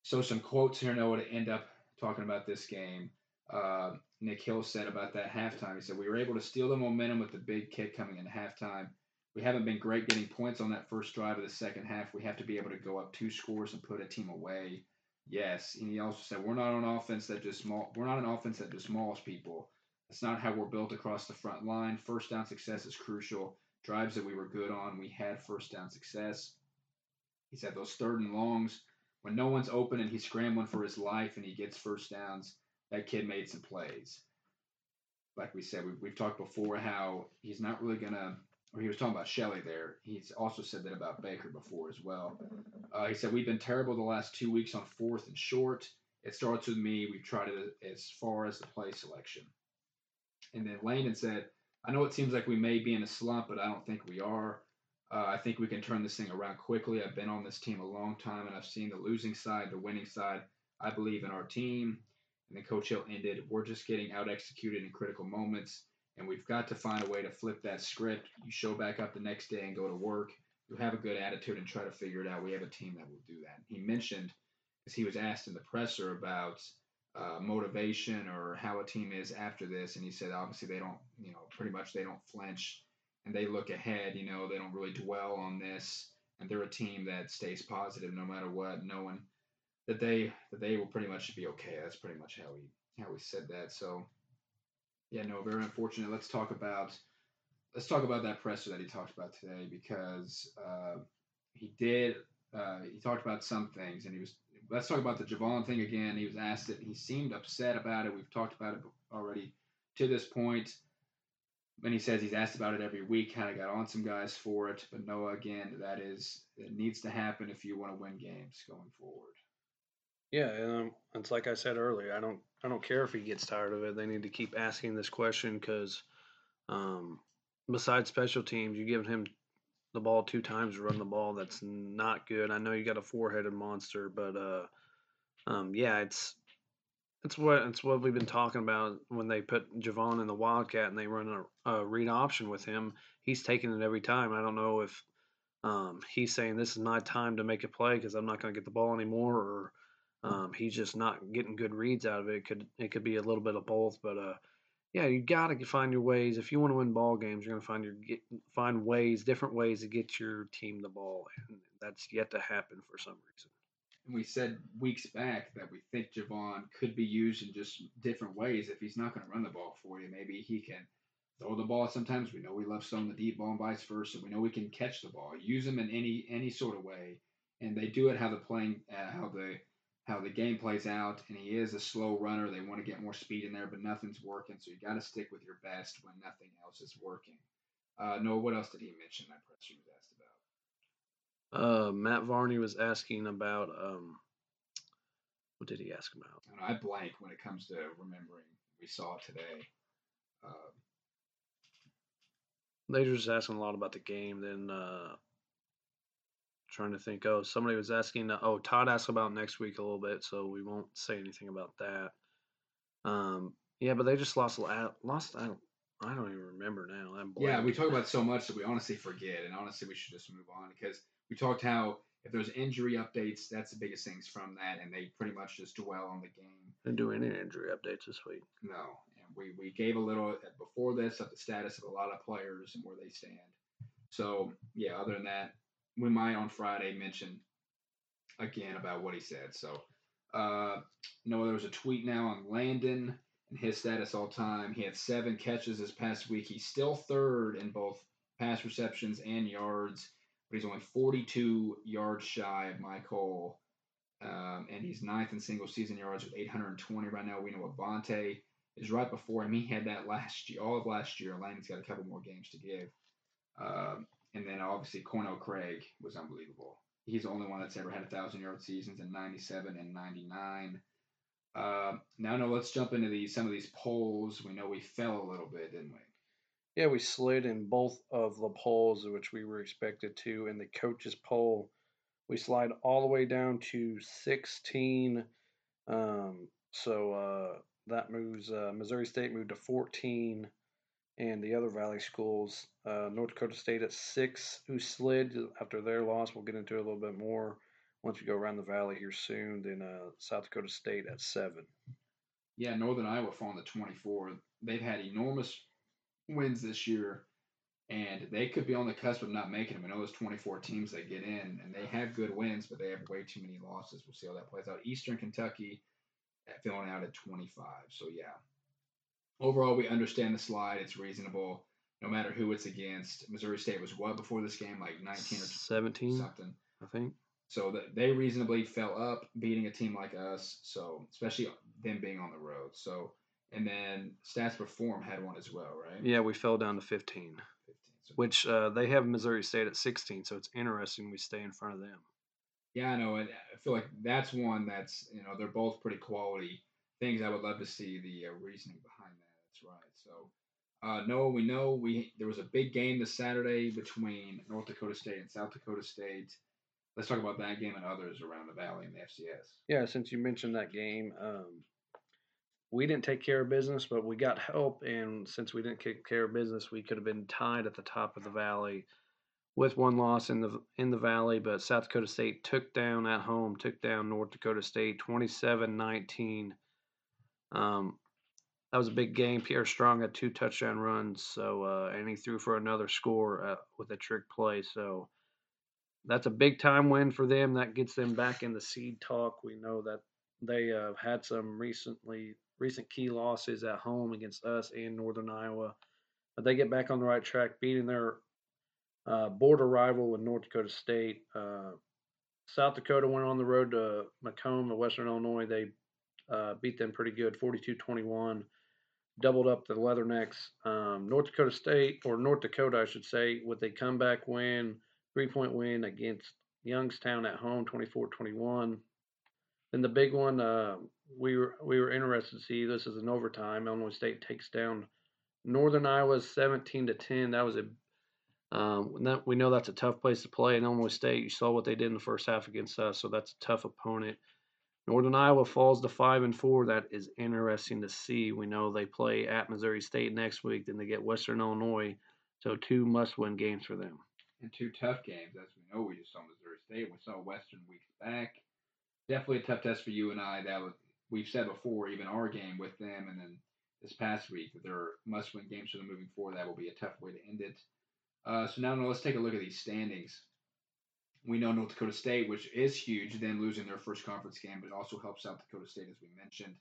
So some quotes here, Noah, to end up talking about this game. Uh, Nick Hill said about that halftime. He said, We were able to steal the momentum with the big kick coming in halftime. We haven't been great getting points on that first drive of the second half. We have to be able to go up two scores and put a team away. Yes. And he also said, We're not an offense that just small we're not an offense that just mauls people. That's not how we're built across the front line. First down success is crucial. Drives that we were good on, we had first down success. He said those third and longs, when no one's open and he's scrambling for his life and he gets first downs, that kid made some plays. Like we said, we've, we've talked before how he's not really going to, or he was talking about Shelley there. He's also said that about Baker before as well. Uh, he said, We've been terrible the last two weeks on fourth and short. It starts with me. We've tried it as far as the play selection. And then Landon said, I know it seems like we may be in a slump, but I don't think we are. Uh, I think we can turn this thing around quickly. I've been on this team a long time, and I've seen the losing side, the winning side. I believe in our team. And then Coach Hill ended, we're just getting out executed in critical moments, and we've got to find a way to flip that script. You show back up the next day and go to work. You have a good attitude and try to figure it out. We have a team that will do that. He mentioned, as he was asked in the presser about uh, motivation or how a team is after this, and he said obviously they don't, you know, pretty much they don't flinch and they look ahead. You know, they don't really dwell on this, and they're a team that stays positive no matter what, knowing that they that they will pretty much be okay. That's pretty much how he how he said that. So yeah, no, very unfortunate. Let's talk about let's talk about that presser that he talked about today because uh, he did uh, he talked about some things and he was let's talk about the Javon thing again. He was asked it. He seemed upset about it. We've talked about it already to this point. And he says he's asked about it every week. Kind of got on some guys for it, but Noah again, that is it needs to happen if you want to win games going forward.
Yeah, and it's like I said earlier. I don't I don't care if he gets tired of it. They need to keep asking this question because, um, besides special teams, you give him the ball two times to run the ball. That's not good. I know you got a four headed monster, but uh, um, yeah, it's it's what it's what we've been talking about when they put Javon in the Wildcat and they run a, a read option with him. He's taking it every time. I don't know if um, he's saying this is my time to make a play because I'm not going to get the ball anymore, or um, he's just not getting good reads out of it. it. Could it could be a little bit of both, but uh, yeah, you got to find your ways. If you want to win ball games, you're going to find your get, find ways, different ways to get your team the ball, and that's yet to happen for some reason.
And we said weeks back that we think Javon could be used in just different ways. If he's not going to run the ball for you, maybe he can throw the ball. Sometimes we know we love some the deep ball and vice versa. We know we can catch the ball, use him in any any sort of way, and they do it how the playing uh, how the how the game plays out, and he is a slow runner. They want to get more speed in there, but nothing's working. So you got to stick with your best when nothing else is working. Uh, Noah, what else did he mention? That press was asked
about. Uh, Matt Varney was asking about um, what did he ask about?
I, I blank when it comes to remembering. We saw it today. Uh,
they were just asking a lot about the game. Then uh, trying to think. Oh, somebody was asking. Oh, Todd asked about next week a little bit, so we won't say anything about that. Um, yeah, but they just lost. Lost. I don't. I don't even remember now.
yeah, we talk about so much that we honestly forget, and honestly, we should just move on because we talked how if there's injury updates, that's the biggest things from that, and they pretty much just dwell on the game.
Didn't do any injury updates this week.
No, and we we gave a little before this of the status of a lot of players and where they stand. So yeah, other than that, we might on Friday mention again about what he said. So, uh, no, there was a tweet now on Landon and his status all time. He had seven catches this past week. He's still third in both pass receptions and yards, but he's only 42 yards shy of Hole. Um, and he's ninth in single season yards with 820 right now. We know Avante is right before him. He had that last year, all of last year. Landon's got a couple more games to give. Um, and then obviously Cornell Craig was unbelievable. He's the only one that's ever had a thousand yard seasons in '97 and '99. Uh, now, no, let's jump into these some of these polls. We know we fell a little bit, didn't we?
Yeah, we slid in both of the polls, which we were expected to. In the coaches poll, we slide all the way down to 16. Um, so uh, that moves uh, Missouri State moved to 14, and the other Valley schools, uh, North Dakota State at six, who slid after their loss. We'll get into a little bit more once we go around the Valley here soon. Then uh, South Dakota State at seven.
Yeah, Northern Iowa falling to 24. They've had enormous wins this year, and they could be on the cusp of not making them. I know there's 24 teams that get in, and they have good wins, but they have way too many losses. We'll see how that plays out. Eastern Kentucky filling out at 25. So yeah, overall we understand the slide. It's reasonable, no matter who it's against. Missouri State was what before this game, like 19 or
17
something,
I think.
So that they reasonably fell up, beating a team like us. So especially them being on the road. So and then Stats Perform had one as well, right?
Yeah, we fell down to 15. 15 so which uh, they have Missouri State at 16, so it's interesting we stay in front of them.
Yeah, I know, and I feel like that's one that's you know they're both pretty quality things. I would love to see the uh, reasoning behind that. Right. So, uh, Noah, we know we there was a big game this Saturday between North Dakota State and South Dakota State. Let's talk about that game and others around the valley in the FCS.
Yeah, since you mentioned that game, um, we didn't take care of business, but we got help, and since we didn't take care of business, we could have been tied at the top of the valley with one loss in the in the valley, but South Dakota State took down at home, took down North Dakota State 27-19. Um, that was a big game. Pierre Strong had two touchdown runs, so uh, and he threw for another score uh, with a trick play. So that's a big time win for them. That gets them back in the seed talk. We know that they uh, had some recently recent key losses at home against us and Northern Iowa, but they get back on the right track, beating their uh, border rival with North Dakota State. Uh, South Dakota went on the road to Macomb, the Western Illinois. They uh, beat them pretty good, 42-21. Doubled up the Leathernecks. Um, North Dakota State, or North Dakota, I should say, with a comeback win, three-point win against Youngstown at home, 24-21. Then the big one, uh, we were we were interested to see. This is an overtime. Illinois State takes down Northern Iowa 17 to 10. That was a um, that, we know that's a tough place to play in Illinois State. You saw what they did in the first half against us, so that's a tough opponent. Northern Iowa falls to five and four. That is interesting to see. We know they play at Missouri State next week, then they get Western Illinois, so two must-win games for them.
And two tough games, as we know. We just saw Missouri State. We saw Western weeks back. Definitely a tough test for you and I. That was we've said before, even our game with them, and then this past week that they're must-win games for them moving forward. That will be a tough way to end it. Uh, so now, now let's take a look at these standings. We know North Dakota State, which is huge, then losing their first conference game, but also helps South Dakota State, as we mentioned.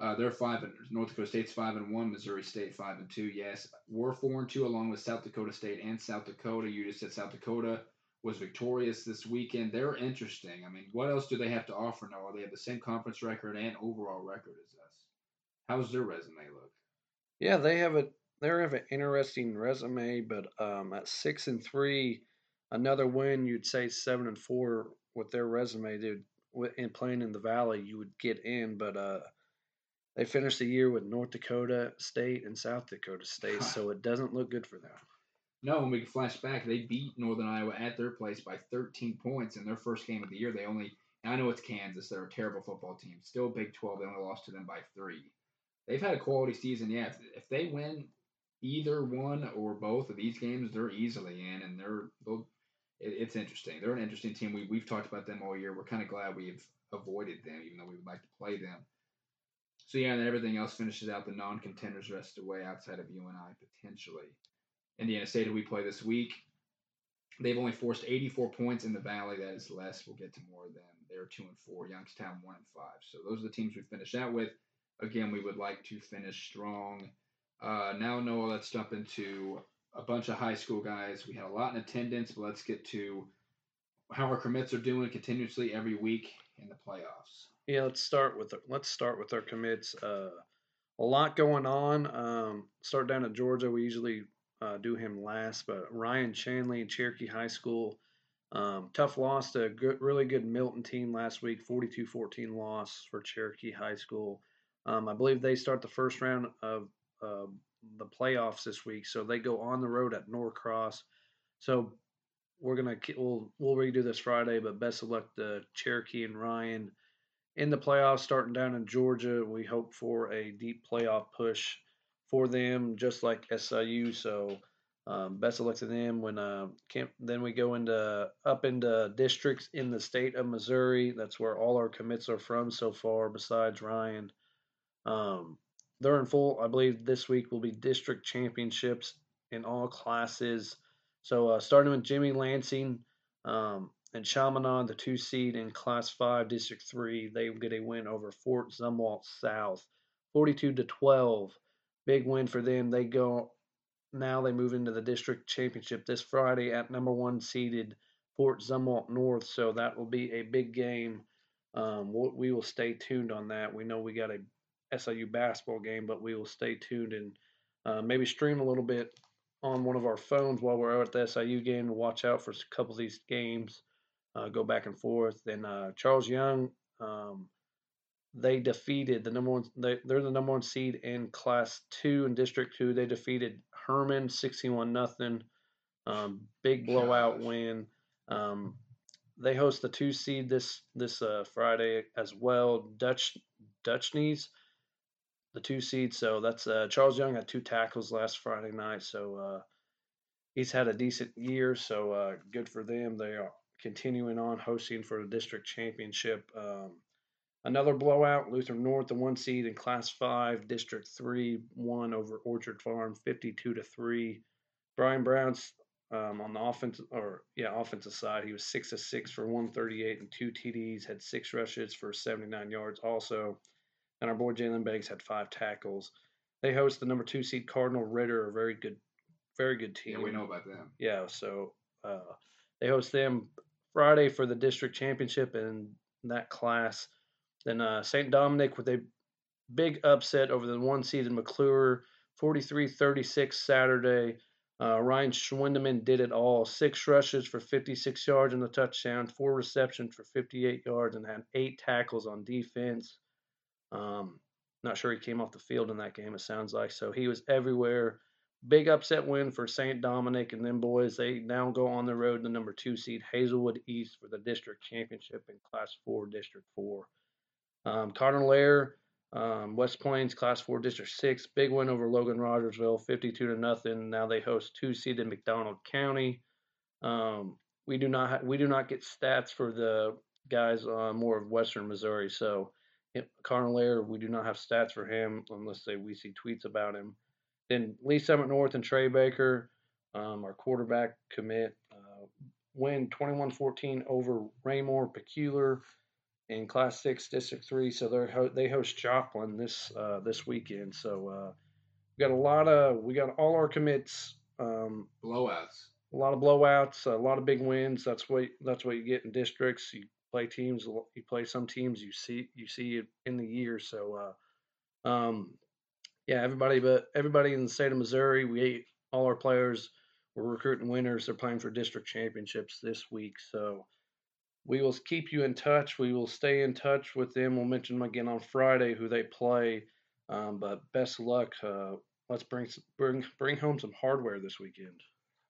Uh, they're five and North Dakota State's five and one, Missouri State five and two. Yes, we're four and two along with South Dakota State and South Dakota. You just said South Dakota was victorious this weekend. They're interesting. I mean, what else do they have to offer now? They have the same conference record and overall record as us. How's their resume look?
Yeah, they have a they have an interesting resume, but um, at six and three, another win, you'd say seven and four with their resume, dude. In playing in the Valley, you would get in, but uh, they finished the year with North Dakota State and South Dakota State, so it doesn't look good for them.
No, when we can flash back, they beat Northern Iowa at their place by 13 points in their first game of the year. They only, I know it's Kansas, they're a terrible football team. Still Big 12, they only lost to them by three. They've had a quality season, yeah. If, if they win either one or both of these games, they're easily in, and they're it, it's interesting. They're an interesting team. We we've talked about them all year. We're kind of glad we've avoided them, even though we would like to play them. So yeah, and then everything else finishes out the non-contenders rest away outside of UNI potentially. Indiana State, who we play this week, they've only forced 84 points in the Valley. That is less. We'll get to more of them. They're two and four. Youngstown one and five. So those are the teams we finished out with. again, we would like to finish strong. Uh, now, Noah, let's jump into a bunch of high school guys. We had a lot in attendance, but let's get to how our commits are doing continuously every week in the playoffs.
Yeah, let's start with let's start with our commits. Uh, a lot going on. Um, start down at Georgia. We usually uh, do him last, but Ryan Chanley, Cherokee High School. Um, tough loss to a good, really good Milton team last week, 42-14 loss for Cherokee High School. Um, I believe they start the first round of uh, the playoffs this week, so they go on the road at Norcross. So we're gonna we'll we'll redo this Friday, but best of luck to Cherokee and Ryan in the playoffs, starting down in Georgia. We hope for a deep playoff push for them, just like SIU. So um, best of luck to them. When uh, camp, then we go into up into districts in the state of Missouri. That's where all our commits are from so far, besides Ryan. Um, they're in full. I believe this week will be district championships in all classes. So uh, starting with Jimmy Lansing um, and Chaminade, the two seed in Class Five, District Three, they get a win over Fort Zumwalt South, 42 to 12. Big win for them. They go now. They move into the district championship this Friday at number one seeded Fort Zumwalt North. So that will be a big game. Um, we will stay tuned on that. We know we got a SIU basketball game, but we will stay tuned and uh, maybe stream a little bit on one of our phones while we're out at the SIU game to watch out for a couple of these games, uh, go back and forth. Then uh, Charles Young, um, they defeated the number one. They, they're the number one seed in Class Two in District Two. They defeated Hermann sixty-one nothing. Um, big blowout Gosh. win. Um, they host the two seed this this uh, Friday as well. Dutch Dutchneys the two seed. So that's uh, Charles Young had two tackles last Friday night. So uh, he's had a decent year. So uh, good for them. They are continuing on hosting for the district championship. Um, another blowout. Luther North, the one seed in Class Five, District Three, won over Orchard Farm, fifty-two to three. Brian Brown's um, on the offensive or yeah offensive side, he was six to six for 138 and two TDs, had six rushes for 79 yards. Also, and our boy Jalen Beggs had five tackles. They host the number two seed Cardinal Ritter, a very good, very good team.
Yeah, we know about them.
Yeah, so uh, they host them Friday for the district championship in that class. Then uh, St. Dominic with a big upset over the one seed in McCluer, 43-36 Saturday. Uh, Ryan Schwindeman did it all. Six rushes for 56 yards and a touchdown, four receptions for 58 yards, and had eight tackles on defense. Um, not sure he came off the field in that game, it sounds like. So he was everywhere. Big upset win for St. Dominic. And then, boys, they now go on the road to number two seed Hazelwood East for the district championship in Class 4, District 4. Um, Cardinal Air, um, West Plains, Class 4, District 6. Big win over Logan Rogersville, 52 to nothing. Now they host two seed in McDonald County. Um, we do not ha- we do not get stats for the guys uh, more of Western Missouri, so Air, we do not have stats for him unless they, we see tweets about him. Then Lee Summit North and Trey Baker, um, our quarterback commit, uh, win 21-14 over Raymore Peculiar in Class Six, District Three. So they they host Joplin this uh, this weekend. So uh, we got a lot of we got all our commits. Um,
blowouts.
A lot of blowouts, a lot of big wins. That's what that's what you get in districts. You play teams. You play some teams. You see you see in the year. So, uh, um, yeah, everybody, but everybody in the state of Missouri, we all our players were recruiting winners. They're playing for district championships this week. So we will keep you in touch. We will stay in touch with them. We'll mention them again on Friday who they play. Um, but best luck. Uh, let's bring bring bring home some hardware this weekend.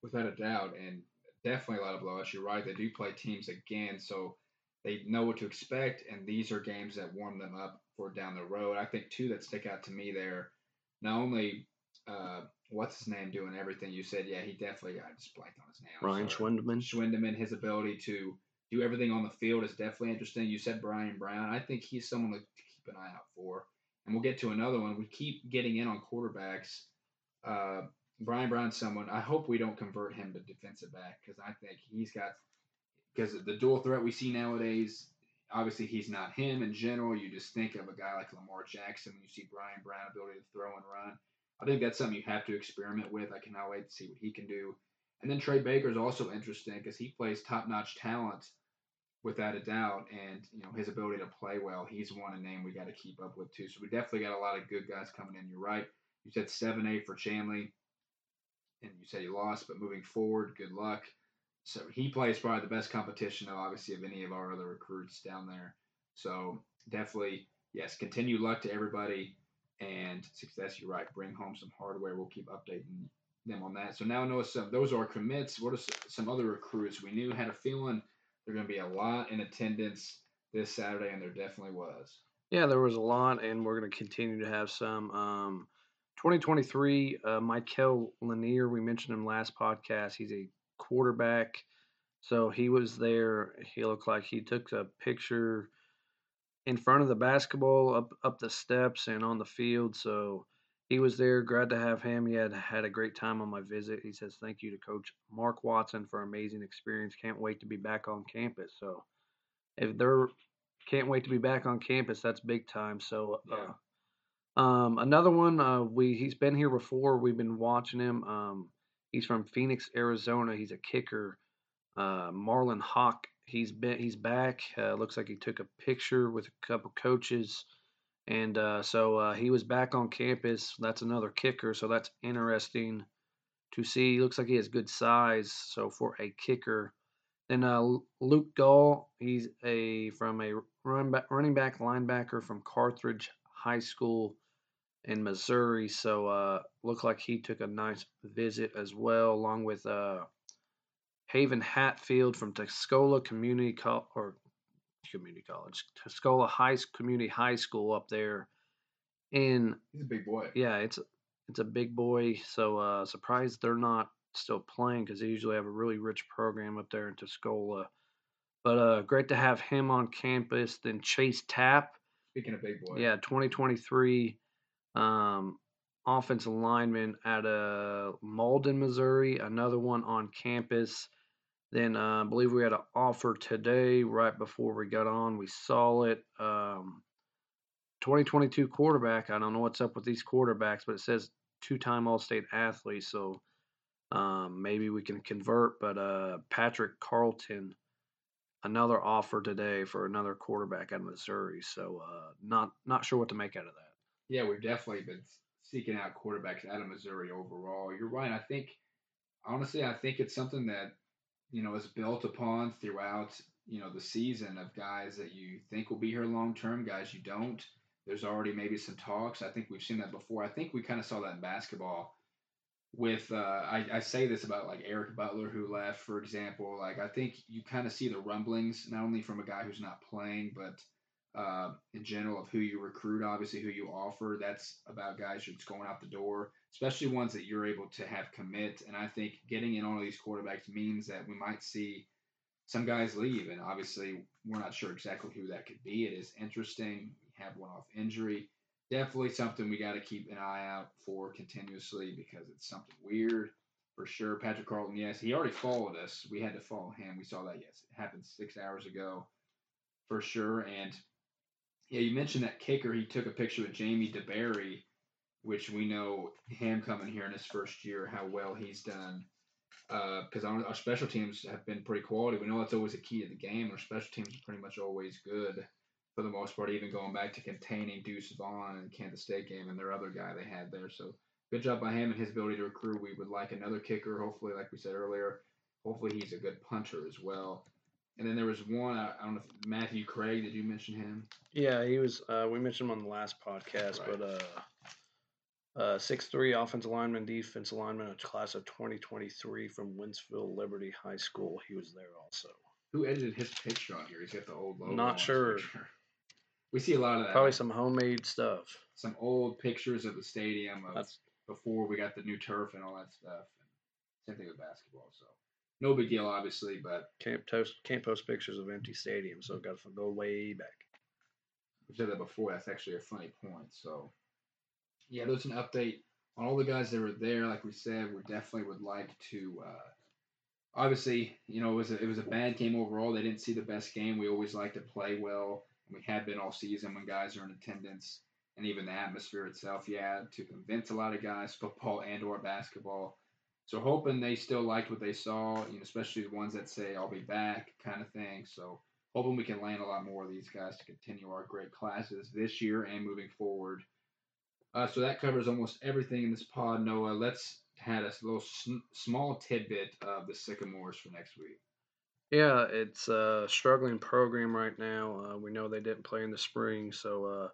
Without a doubt, and definitely a lot of blowouts. You're right. They do play teams again, so they know what to expect, and these are games that warm them up for down the road. I think two that stick out to me there, not only uh, what's his name doing everything you said, yeah, he definitely I just blanked on his name.
Ryan Schwindeman.
Schwindeman, his ability to do everything on the field is definitely interesting. You said Brian Brown. I think he's someone to keep an eye out for. And we'll get to another one. We keep getting in on quarterbacks. Uh, Brian Brown's someone. I hope we don't convert him to defensive back because I think he's got because the dual threat we see nowadays, obviously he's not him in general. You just think of a guy like Lamar Jackson when you see Brian Brown ability to throw and run. I think that's something you have to experiment with. I cannot wait to see what he can do. And then Trey Baker is also interesting because he plays top-notch talent without a doubt, and you know his ability to play well. He's one a name we got to keep up with too. So we definitely got a lot of good guys coming in. You're right. You said seven eight for Chanley, and you said you lost, but moving forward, good luck. So he plays probably the best competition, though, obviously, of any of our other recruits down there. So definitely, yes, continue luck to everybody and success. You're right. Bring home some hardware. We'll keep updating them on that. So now know some those are commits. What are some other recruits we knew had a feeling they're going to be a lot in attendance this Saturday, and there definitely was.
Yeah, there was a lot, and we're going to continue to have some. Um, 2023, uh, Michael Lanier, we mentioned him last podcast. He's a quarterback. So he was there. He looked like he took a picture in front of the basketball up up the steps and on the field. So he was there. Glad to have him. He had had a great time on my visit. He says thank you to Coach Mark Watson for amazing experience. Can't wait to be back on campus. So if they're can't wait to be back on campus, that's big time. So uh, um, another one, uh, we he's been here before. We've been watching him. Um, he's from Phoenix, Arizona. He's a kicker. Uh, Marlon Hawk. He's been he's back. Uh, looks like he took a picture with a couple coaches, and uh, so uh, he was back on campus. That's another kicker. So that's interesting to see. Looks like he has good size. So for a kicker. Then uh, Luke Gall, he's a from a run back, running back linebacker from Carthage High School in Missouri. So uh, looked like he took a nice visit as well, along with uh, Haven Hatfield from Tuscola Community Co- or Community College, Tuscola High Community High School up there. In
he's a big boy.
Yeah, it's it's a big boy. So uh, surprised they're not still playing because they usually have a really rich program up there in Tuscola. But uh, great to have him on campus. Then Chase Tapp.
Speaking of big boy.
Yeah, 2023 um, offensive lineman at uh, Malden, Missouri. Another one on campus. Then uh, I believe we had an offer today right before we got on. We saw it. Um, 2022 quarterback. I don't know what's up with these quarterbacks, but it says two-time All-State athlete. So um, maybe we can convert. But uh, Patrick Carlton, another offer today for another quarterback out of Missouri. So uh, not not sure what to make out of that
yeah, we've definitely been seeking out quarterbacks out of Missouri overall. You're right. I think, honestly, I think it's something that, you know, is built upon throughout, you know, the season of guys that you think will be here long term, guys you don't. There's already maybe some talks. I think we've seen that before. I think we kind of saw that in basketball with uh, I, I say this about like Eric Butler who left, for example. Like I think you kind of see the rumblings not only from a guy who's not playing, but uh, in general of who you recruit, obviously who you offer. That's about guys that's going out the door, especially ones that you're able to have commit. And I think getting in on these quarterbacks means that we might see some guys leave, and obviously we're not sure exactly who that could be. It is interesting. We have one off injury. Definitely something we got to keep an eye out for continuously because it's something weird for sure. Patrick Carlton, yes, he already followed us. We had to follow him. We saw that, yes, it happened six hours ago for sure. And yeah, you mentioned that kicker. He took a picture with Jamie DeBerry, which we know him coming here in his first year, how well he's done. Because uh, our, special teams have been pretty quality. We know that's always a key to the game. Our special teams are pretty much always good for the most part, even going back to containing Deuce Vaughn and Kansas State game and their other guy they had there. So good job by him and his ability to recruit. We would like another kicker, hopefully, like we said earlier. Hopefully, he's a good punter as well. And then there was one, I, I don't know, if Matthew Craig, did you mention him?
Yeah, he was, uh, we mentioned him on the last podcast, right. but uh, uh, 6'3 offensive lineman, defense lineman, a class of 2023 from Wentzville Liberty High School. He was there also.
Who edited his picture on here? He's got the old logo.
Not sure.
We see a lot of that.
Probably some homemade stuff.
Some old pictures of the stadium of That's, before we got the new turf and all that stuff. Same thing with basketball. So no big deal, obviously, but
can't post can't post pictures of empty stadiums, so got to go way back.
We said that before. That's actually a funny point. So, yeah, there's an update on all the guys that were there. Like we said, we definitely would like to uh, obviously, you know, it was a, it was a bad game overall. They didn't see the best game. We always like to play well, and we have been all season when guys are in attendance, and even the atmosphere itself. Yeah, to convince a lot of guys, football and or basketball. So hoping they still liked what they saw, you know, especially the ones that say I'll be back kind of thing. So hoping we can land a lot more of these guys to continue our great classes this year and moving forward. Uh, so that covers almost everything in this pod, Noah. Let's had a little sn- small tidbit of the Sycamores for next week.
Yeah, it's a struggling program right now. Uh, we know they didn't play in the spring, so uh,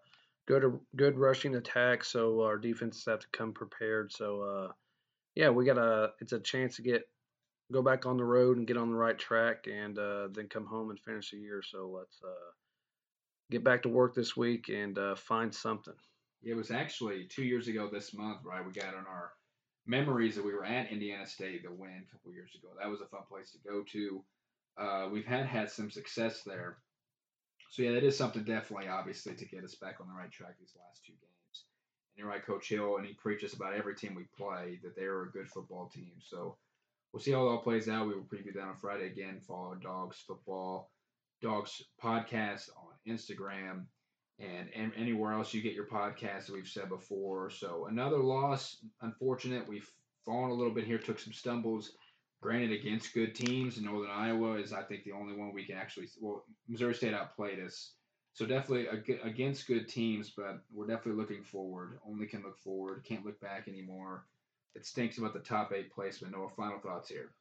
good good rushing attack. So our defenses have to come prepared. So uh, yeah, we got a it's a chance to get go back on the road and get on the right track, and uh, then come home and finish the year. So let's uh, get back to work this week and uh, find something.
It was actually two years ago this month, right? We got on our memories that we were at Indiana State, the win a couple years ago. That was a fun place to go to. Uh, we've had had some success there. So yeah, that is something definitely, obviously, to get us back on the right track these last two games. You're right, Coach Hill, and he preaches about every team we play that they are a good football team. So we'll see how it all plays out. We will preview that on Friday again. Follow Dogs Football, Dogs Podcast on Instagram and, and anywhere else you get your podcast that we've said before. So another loss, unfortunate. We've fallen a little bit here, took some stumbles. Granted, against good teams, Northern Iowa is I think the only one we can actually. Well, Missouri State outplayed us, so definitely against good teams. But we're definitely looking forward. Only can look forward. Can't look back anymore. It stinks about the top eight placement. No final thoughts here.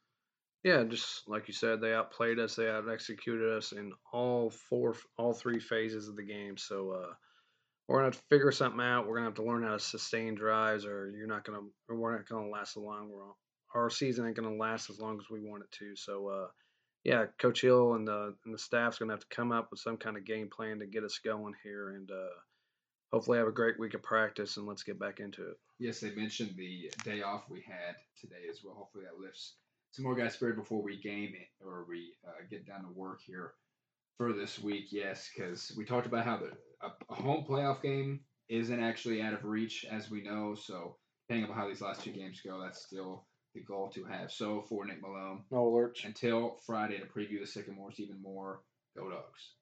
Yeah, just like you said, they outplayed us. They out executed us in all four, all three phases of the game. So uh, we're gonna have to figure something out. We're gonna have to learn how to sustain drives, or you're not gonna, or we're not gonna last a long. Our season ain't gonna last as long as we want it to. So uh, yeah, Coach Hill and the and the staff's gonna have to come up with some kind of game plan to get us going here, and uh, hopefully have a great week of practice. And let's get back into it.
Yes, they mentioned the day off we had today as well. Hopefully that lifts some more guys spirit before we game it or we uh, get down to work here for this week. Yes, because we talked about how the a, a, home playoff game isn't actually out of reach, as we know. So depending on how these last two games go, that's still the goal to have. So for Nick Malone,
no alerts
until Friday to preview the Sycamores even more. Go Dogs.